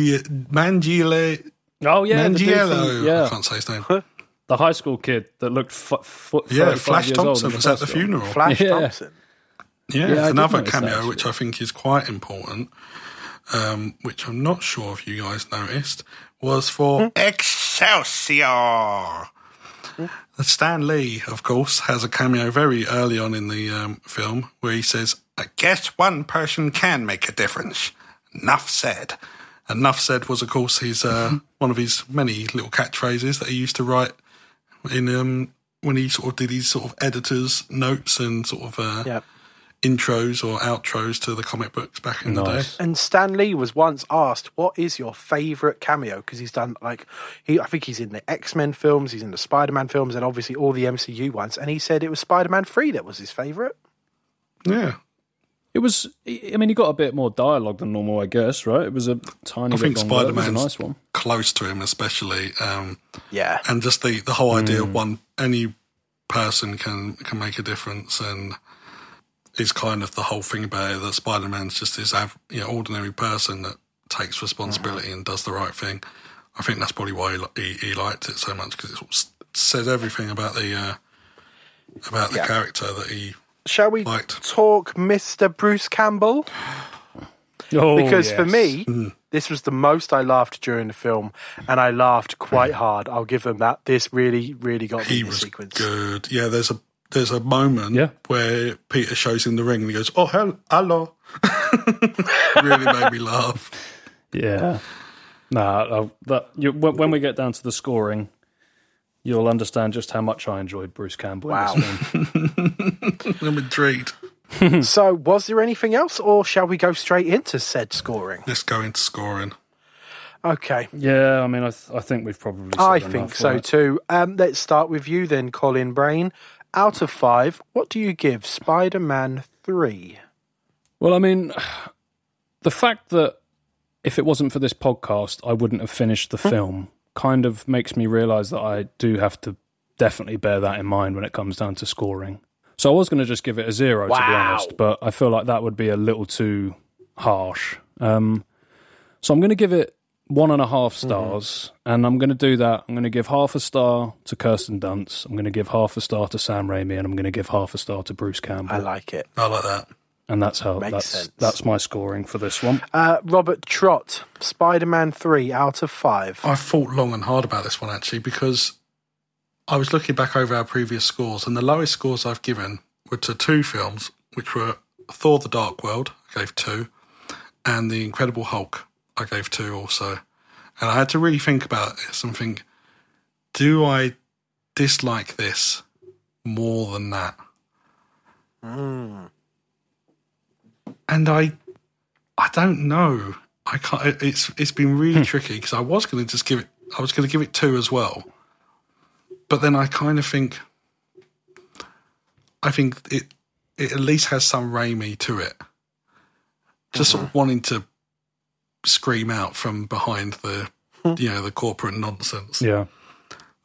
Mangiele? Oh yeah, the Mangiello. from- I yeah, can't say his name. the high school kid that looked f- f- Yeah, Flash Thompson was at the funeral. Flash Yeah. Thompson. Yeah, Yeah, another notice that, cameo actually. which I think is quite important, um, which I'm not sure if you guys noticed, was for Hmm? Excelsior. Stan Lee, of course, has a cameo very early on in the um, film where he says, I guess one person can make a difference. Enough said. Enough said was, of course, his uh, one of his many little catchphrases that he used to write in um, when he sort of did his sort of editors' notes and sort of uh, Yeah. Intros or outros to the comic books back in the day. And Stan Lee was once asked, "What is your favorite cameo?" Because he's done like he, I think he's in the X Men films, he's in the Spider Man films, and obviously all the MCU ones. And he said it was Spider Man Three that was his favorite. Yeah, It was. I mean, he got a bit more dialogue than normal, I guess. Right? It was a tiny. I bit think. Spider It was a Man's nice one. close to him, especially, um, Yeah, and just the, the whole idea Hmm. of one any person can can make a difference, and is kind of the whole thing about it that Spider Man's just this av- you know, ordinary person that takes responsibility and does the right thing. I think that's probably why he, he, he liked it so much because it sort says everything about the uh, about the Yeah. character that he shall we Liked. talk, Mister Bruce Campbell? Oh, Because for me, Hmm. this was the most I laughed during the film, and I laughed quite hard. I'll give them that. This really, really got me he in was sequence. good. Yeah, there's a there's a moment Yeah. where Peter shows him the ring and he goes, "Oh, hell, hello." really made me laugh. Yeah. Nah, that, you, when, when we get down to the scoring, you'll understand just how much I enjoyed Bruce Campbell. Wow. In this. I'm intrigued. So, was there anything else, or shall we go straight into said scoring? Let's go into scoring. Okay. yeah, I mean, I, th- I think we've probably. Said I enough, think so right? too. Um, let's start with you then, Colin Brain. Out of five, what do you give Spider Man 3? Well, I mean, the fact that if it wasn't for this podcast, I wouldn't have finished the film kind of makes me realize that I do have to definitely bear that in mind when it comes down to scoring. So I was going to just give it a zero, to be honest, but I feel like that would be a little too harsh. Um, so I'm going to give it one and a half stars, and I'm going to do that. I'm going to give half a star to Kirsten Dunst. I'm going to give half a star to Sam Raimi, and I'm going to give half a star to Bruce Campbell. I like it. I like that. and that's how Makes that's sense. that's my scoring for this one. Uh, Robert Trott, Spider Man 3 out of five. I thought long and hard about this one actually because I was looking back over our previous scores, and the lowest scores I've given were to two films, which were Thor: The Dark World, I gave two, and The Incredible Hulk, I gave two also. And I had to really think about this and think: Do I dislike this more than that? Hmm. And I, I don't know. I can't. it- It's it's been really hmm. tricky because I was going to just give it I was going to give it two as well. But then I kind of think, I think it it at least has some Raimi to it. Just sort of mm-hmm. wanting to scream out from behind the, hmm. you know, the corporate nonsense. Yeah.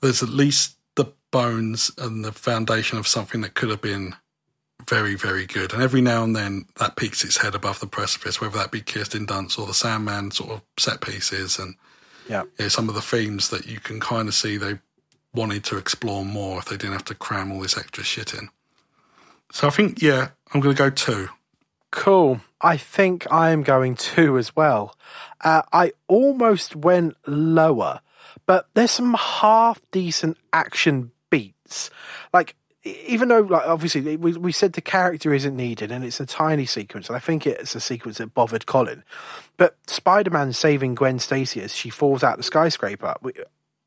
There's at least the bones and the foundation of something that could have been very, very good. And every now and then that peeks its head above the precipice, whether that be Kirsten Dunst or the Sandman sort of set pieces and Yeah. yeah, some of the themes that you can kind of see they wanted to explore more if they didn't have to cram all this extra shit in. So I think, yeah, I'm going to go two. Cool. I think I am going two as well. Uh, I almost went lower, but there's some half decent action beats. Like, even though, like, obviously, we, we said the character isn't needed and it's a tiny sequence, and I think it's a sequence that bothered Colin. But Spider Man saving Gwen Stacy as she falls out the skyscraper, we,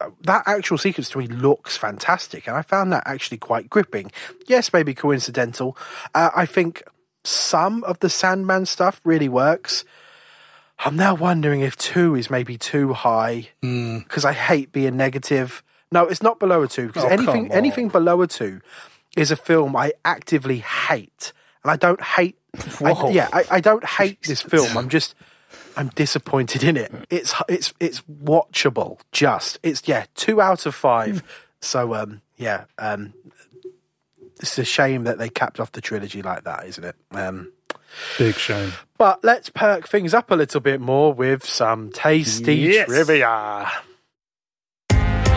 uh, that actual sequence to me looks fantastic, and I found that actually quite gripping. Yes, maybe coincidental. Uh, I think some of the Sandman stuff really works. I'm now wondering if two is maybe too high because I hate being negative. No, it's not below a two because Oh, anything anything below a two is a film I actively hate, and I don't hate. I, yeah, I, I don't hate this film. I'm just I'm disappointed in it. It's it's it's watchable. Just it's yeah, two out of five. So um yeah um it's a shame that they capped off the trilogy like that, isn't it? Um Big shame. but let's perk things up a little bit more with some tasty Yes. trivia.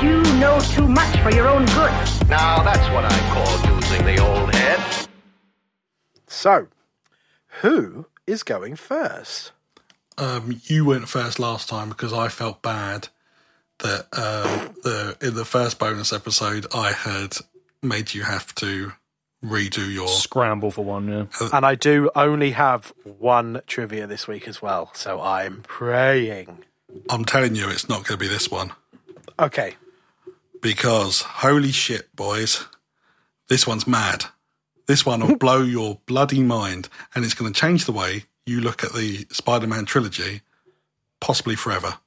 You know too much for your own good. Now that's what I call using the old head. So, who is going first? Um, you went first last time because I felt bad that um, the in the first bonus episode I had made you have to redo your. Scramble for one, yeah. Uh, and I do only have one trivia this week as well, so I'm praying. I'm telling you, it's not going to be this one Okay, because holy shit, boys, this one's mad. This one will blow your bloody mind, and it's going to change the way you look at the Spider-Man trilogy, possibly forever.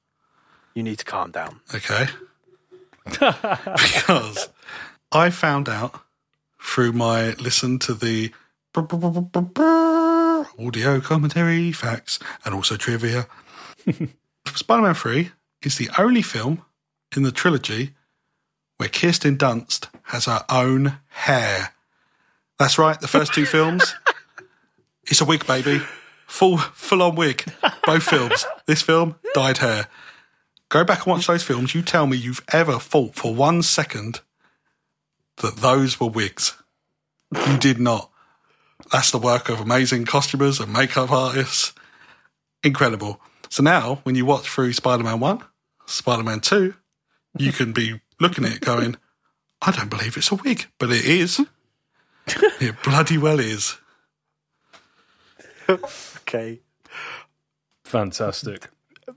you need to calm down. Okay. because I found out through my listen to the audio commentary, facts, and also trivia. Spider Man 3 is the only film in the trilogy where Kirsten Dunst has her own hair. That's right, the first two films, it's a wig, baby. Full, full on wig. Both films. This film, dyed hair. Go back and watch those films. You tell me you've ever thought for one second that those were wigs. You did not. That's the work of amazing costumers and makeup artists. Incredible. So now, when you watch through Spider Man 1, Spider Man 2, you can be looking at it going, I don't believe it's a wig, but it is. It bloody well is. Okay, Fantastic.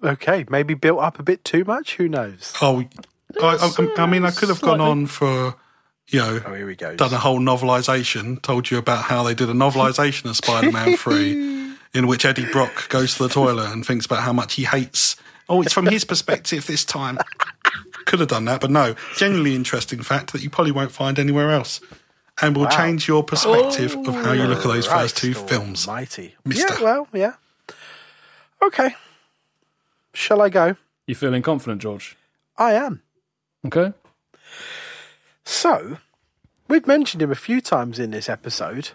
okay, maybe built up a bit too much. Who knows? Oh, I, I, I mean, I could have gone on for, you know, Oh, here we go. done a whole novelisation, told you about how they did a novelisation of Spider Man 3, in which Eddie Brock goes to the toilet and thinks about how much he hates. Oh, it's from his perspective this time. Could have done that, but no. Genuinely interesting fact that you probably won't find anywhere else. And will change your perspective of how you look at those first two films. Almighty. Mister. Yeah, well, yeah. Okay. Shall I go? You feeling confident, George? I am. Okay. So, we've mentioned him a few times in this episode.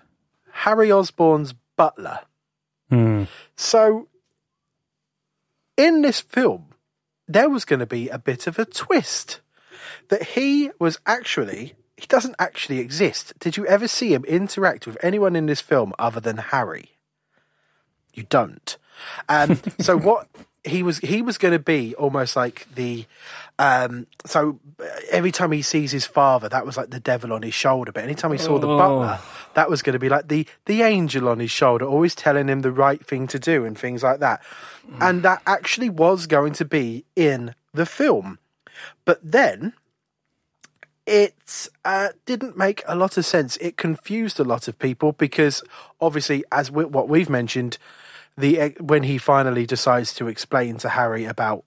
Harry Osborn's butler. Hmm. So, in this film, there was going to be a bit of a twist that he was actually, he doesn't actually exist. Did you ever see him interact with anyone in this film other than Harry? You don't. Um, so what he was he was going to be almost like the um, so every time he sees his father, that was like the devil on his shoulder. But anytime he saw the Oh. butler, that was going to be like the the angel on his shoulder, always telling him the right thing to do and things like that. And that actually was going to be in the film, but then it uh, didn't make a lot of sense. It confused a lot of people because, obviously, as we, what we've mentioned, the when he finally decides to explain to Harry about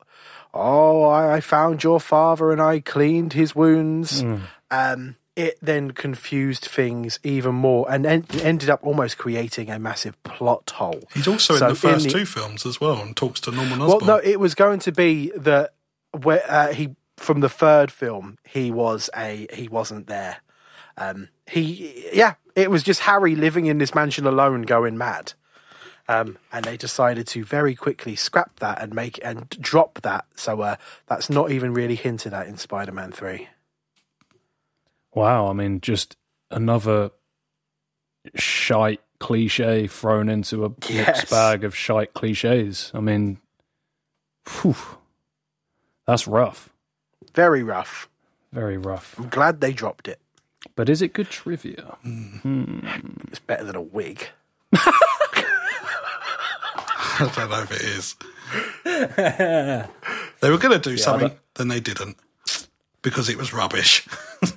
oh, I, I found your father and I cleaned his wounds. Hmm. Um, it then confused things even more and en- ended up almost creating a massive plot hole. He's also So in the first the- two films as well and talks to Norman Well, no, it was going to be that where uh, he from the third film he was a he wasn't there. Um, he yeah, it was just Harry living in this mansion alone, going mad. Um, and they decided to very quickly scrap that and make and drop that. So uh, that's not even really hinted at in Spider-Man Three. Wow, I mean, just another shite cliche thrown into a Yes. bag of shite cliches. I mean, whew, that's rough. Very rough. Very rough. I'm glad they dropped it. But is it good trivia? It's better than a wig. I don't know if it is. they were going to do something, then they didn't because it was rubbish.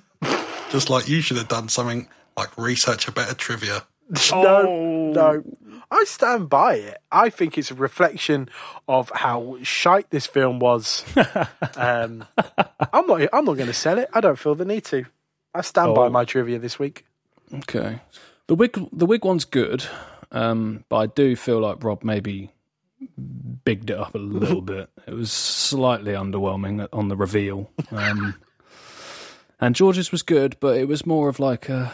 Just like you should have done something like research a better trivia. No, no. I stand by it. I think it's a reflection of how shite this film was. um, I'm not. I'm not going to sell it. I don't feel the need to. I stand by Oh. my trivia this week. Okay. The wig the wig one's good, um, but I do feel like Rob maybe bigged it up a little bit. It was slightly underwhelming on the reveal. Um, and George's was good, but it was more of like a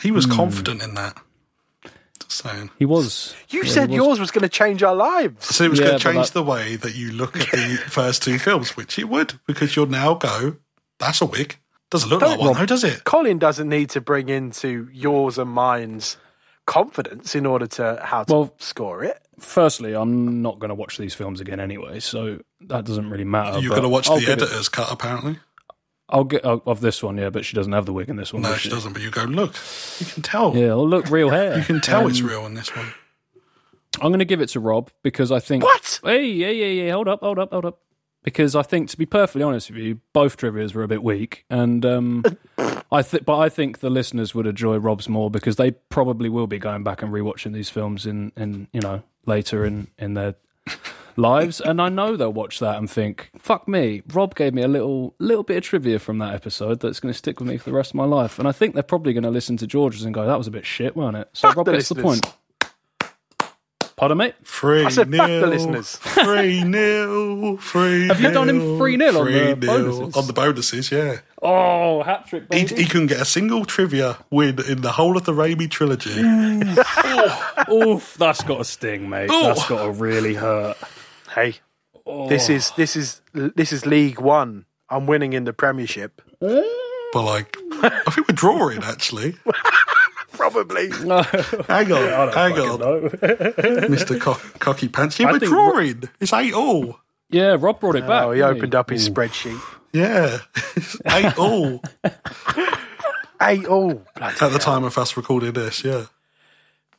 He was Hmm. confident in that. Just saying. he was. You yeah, said was- yours was going to change our lives. So it was Yeah, going to change that- the way that you look at the first two films, which it would, because you'll now go, that's a wig. Doesn't look like one, though, does it? Colin doesn't need to bring into yours and mine's confidence in order to how to Well- score it. Firstly, I'm not going to watch these films again anyway, so that doesn't really matter. You're going to watch I'll the give it- editor's cut, apparently. I'll get uh, of this one, yeah, but she doesn't have the wig in this one. No, does she doesn't, but you go, look, you can tell. Yeah, it'll look real hair. You can tell Um, it's real in this one. I'm going to give it to Rob because I think. What? Hey, yeah, yeah, yeah. Hold up, hold up, hold up. Because I think, to be perfectly honest with you, both trivia's were a bit weak, and um, I think, but I think the listeners would enjoy Rob's more because they probably will be going back and rewatching these films in, in you know, later in in their lives, and I know they'll watch that and think, "Fuck me." Rob gave me a little little bit of trivia from that episode that's going to stick with me for the rest of my life, and I think they're probably going to listen to George's and go, "That was a bit shit, wasn't it?" So Fuck Rob the gets the point. Pardon, mate. Three I said, fuck the listeners. Three nil, three. Have you done him free nil, 3-0 on the nil. bonuses? On the bonuses, yeah. Oh, hat trick, He, baby. he couldn't get a single trivia win in the whole of the Raimi trilogy. Oof, that's got a sting, mate. Ooh. That's got to really hurt. Hey, this is oh. this is this is League One. I'm winning in the Premiership. But like, I think we're drawing actually. Probably. No. Hang on, hang on, Mr. Co- Cocky Pants. Yeah, I we're think- drawing. It's eight all. Yeah, Rob brought it back. Oh, he didn't opened up his spreadsheet. Yeah, eight all Eight all. at the time of us recording this. Yeah.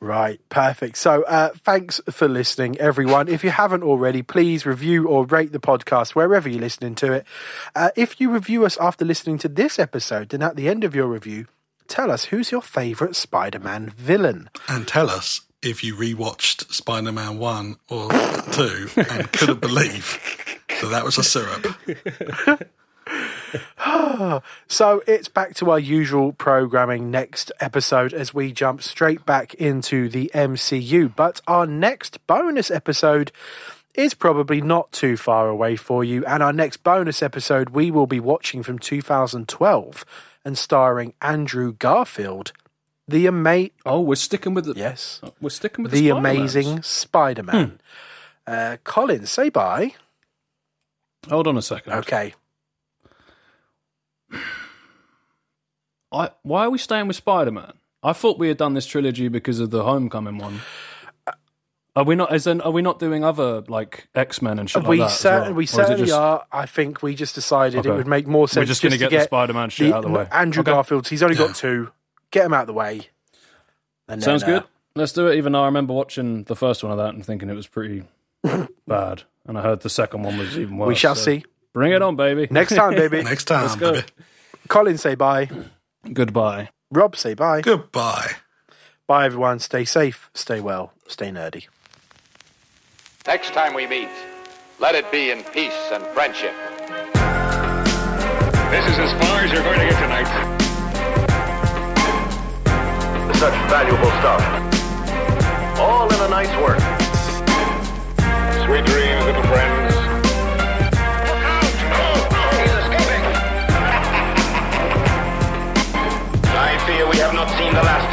Right, perfect. So, uh, thanks for listening, everyone. If you haven't already, please review or rate the podcast wherever you're listening to it. Uh, if you review us after listening to this episode, then at the end of your review, tell us who's your favourite Spider Man villain. and tell us if you rewatched Spider Man 1 or 2 and couldn't believe that that was a syrup. So it's back to our usual programming next episode as we jump straight back into the MCU. But our next bonus episode is probably not too far away for you. And our next bonus episode we will be watching from 2012 and starring Andrew Garfield, the ama- Oh, we're sticking with the. yes, We're sticking with the, the amazing Spider-Man. Uh, Colin, say bye. Hold on a second. Okay. I, why are we staying with Spider Man? I thought we had done this trilogy because of the Homecoming one. Are we not? Is then, are we not doing other like X Men and shit we like that? as cer- well? We certainly just- are. I think we just decided it would make more sense. We're just going to to get, the Spider Man shit the- out of the way. Andrew Okay. Garfield. He's only got two. Get him out of the way. And then, Sounds uh, good. Let's do it. Even though I remember watching the first one of that and thinking it was pretty bad, and I heard the second one was even worse. we shall so see Bring it on, baby. next time, baby. Next time, Let's go. baby. Colin, say bye. Goodbye. Rob, say bye. Goodbye. Bye, everyone. Stay safe. Stay well. Stay nerdy. Next time we meet, Let it be in peace and friendship. This is as far as you're going to get tonight. Such valuable stuff. All in a nice work. Sweet dreams, little friends. Oh, he's escaping. I fear we have not seen the last.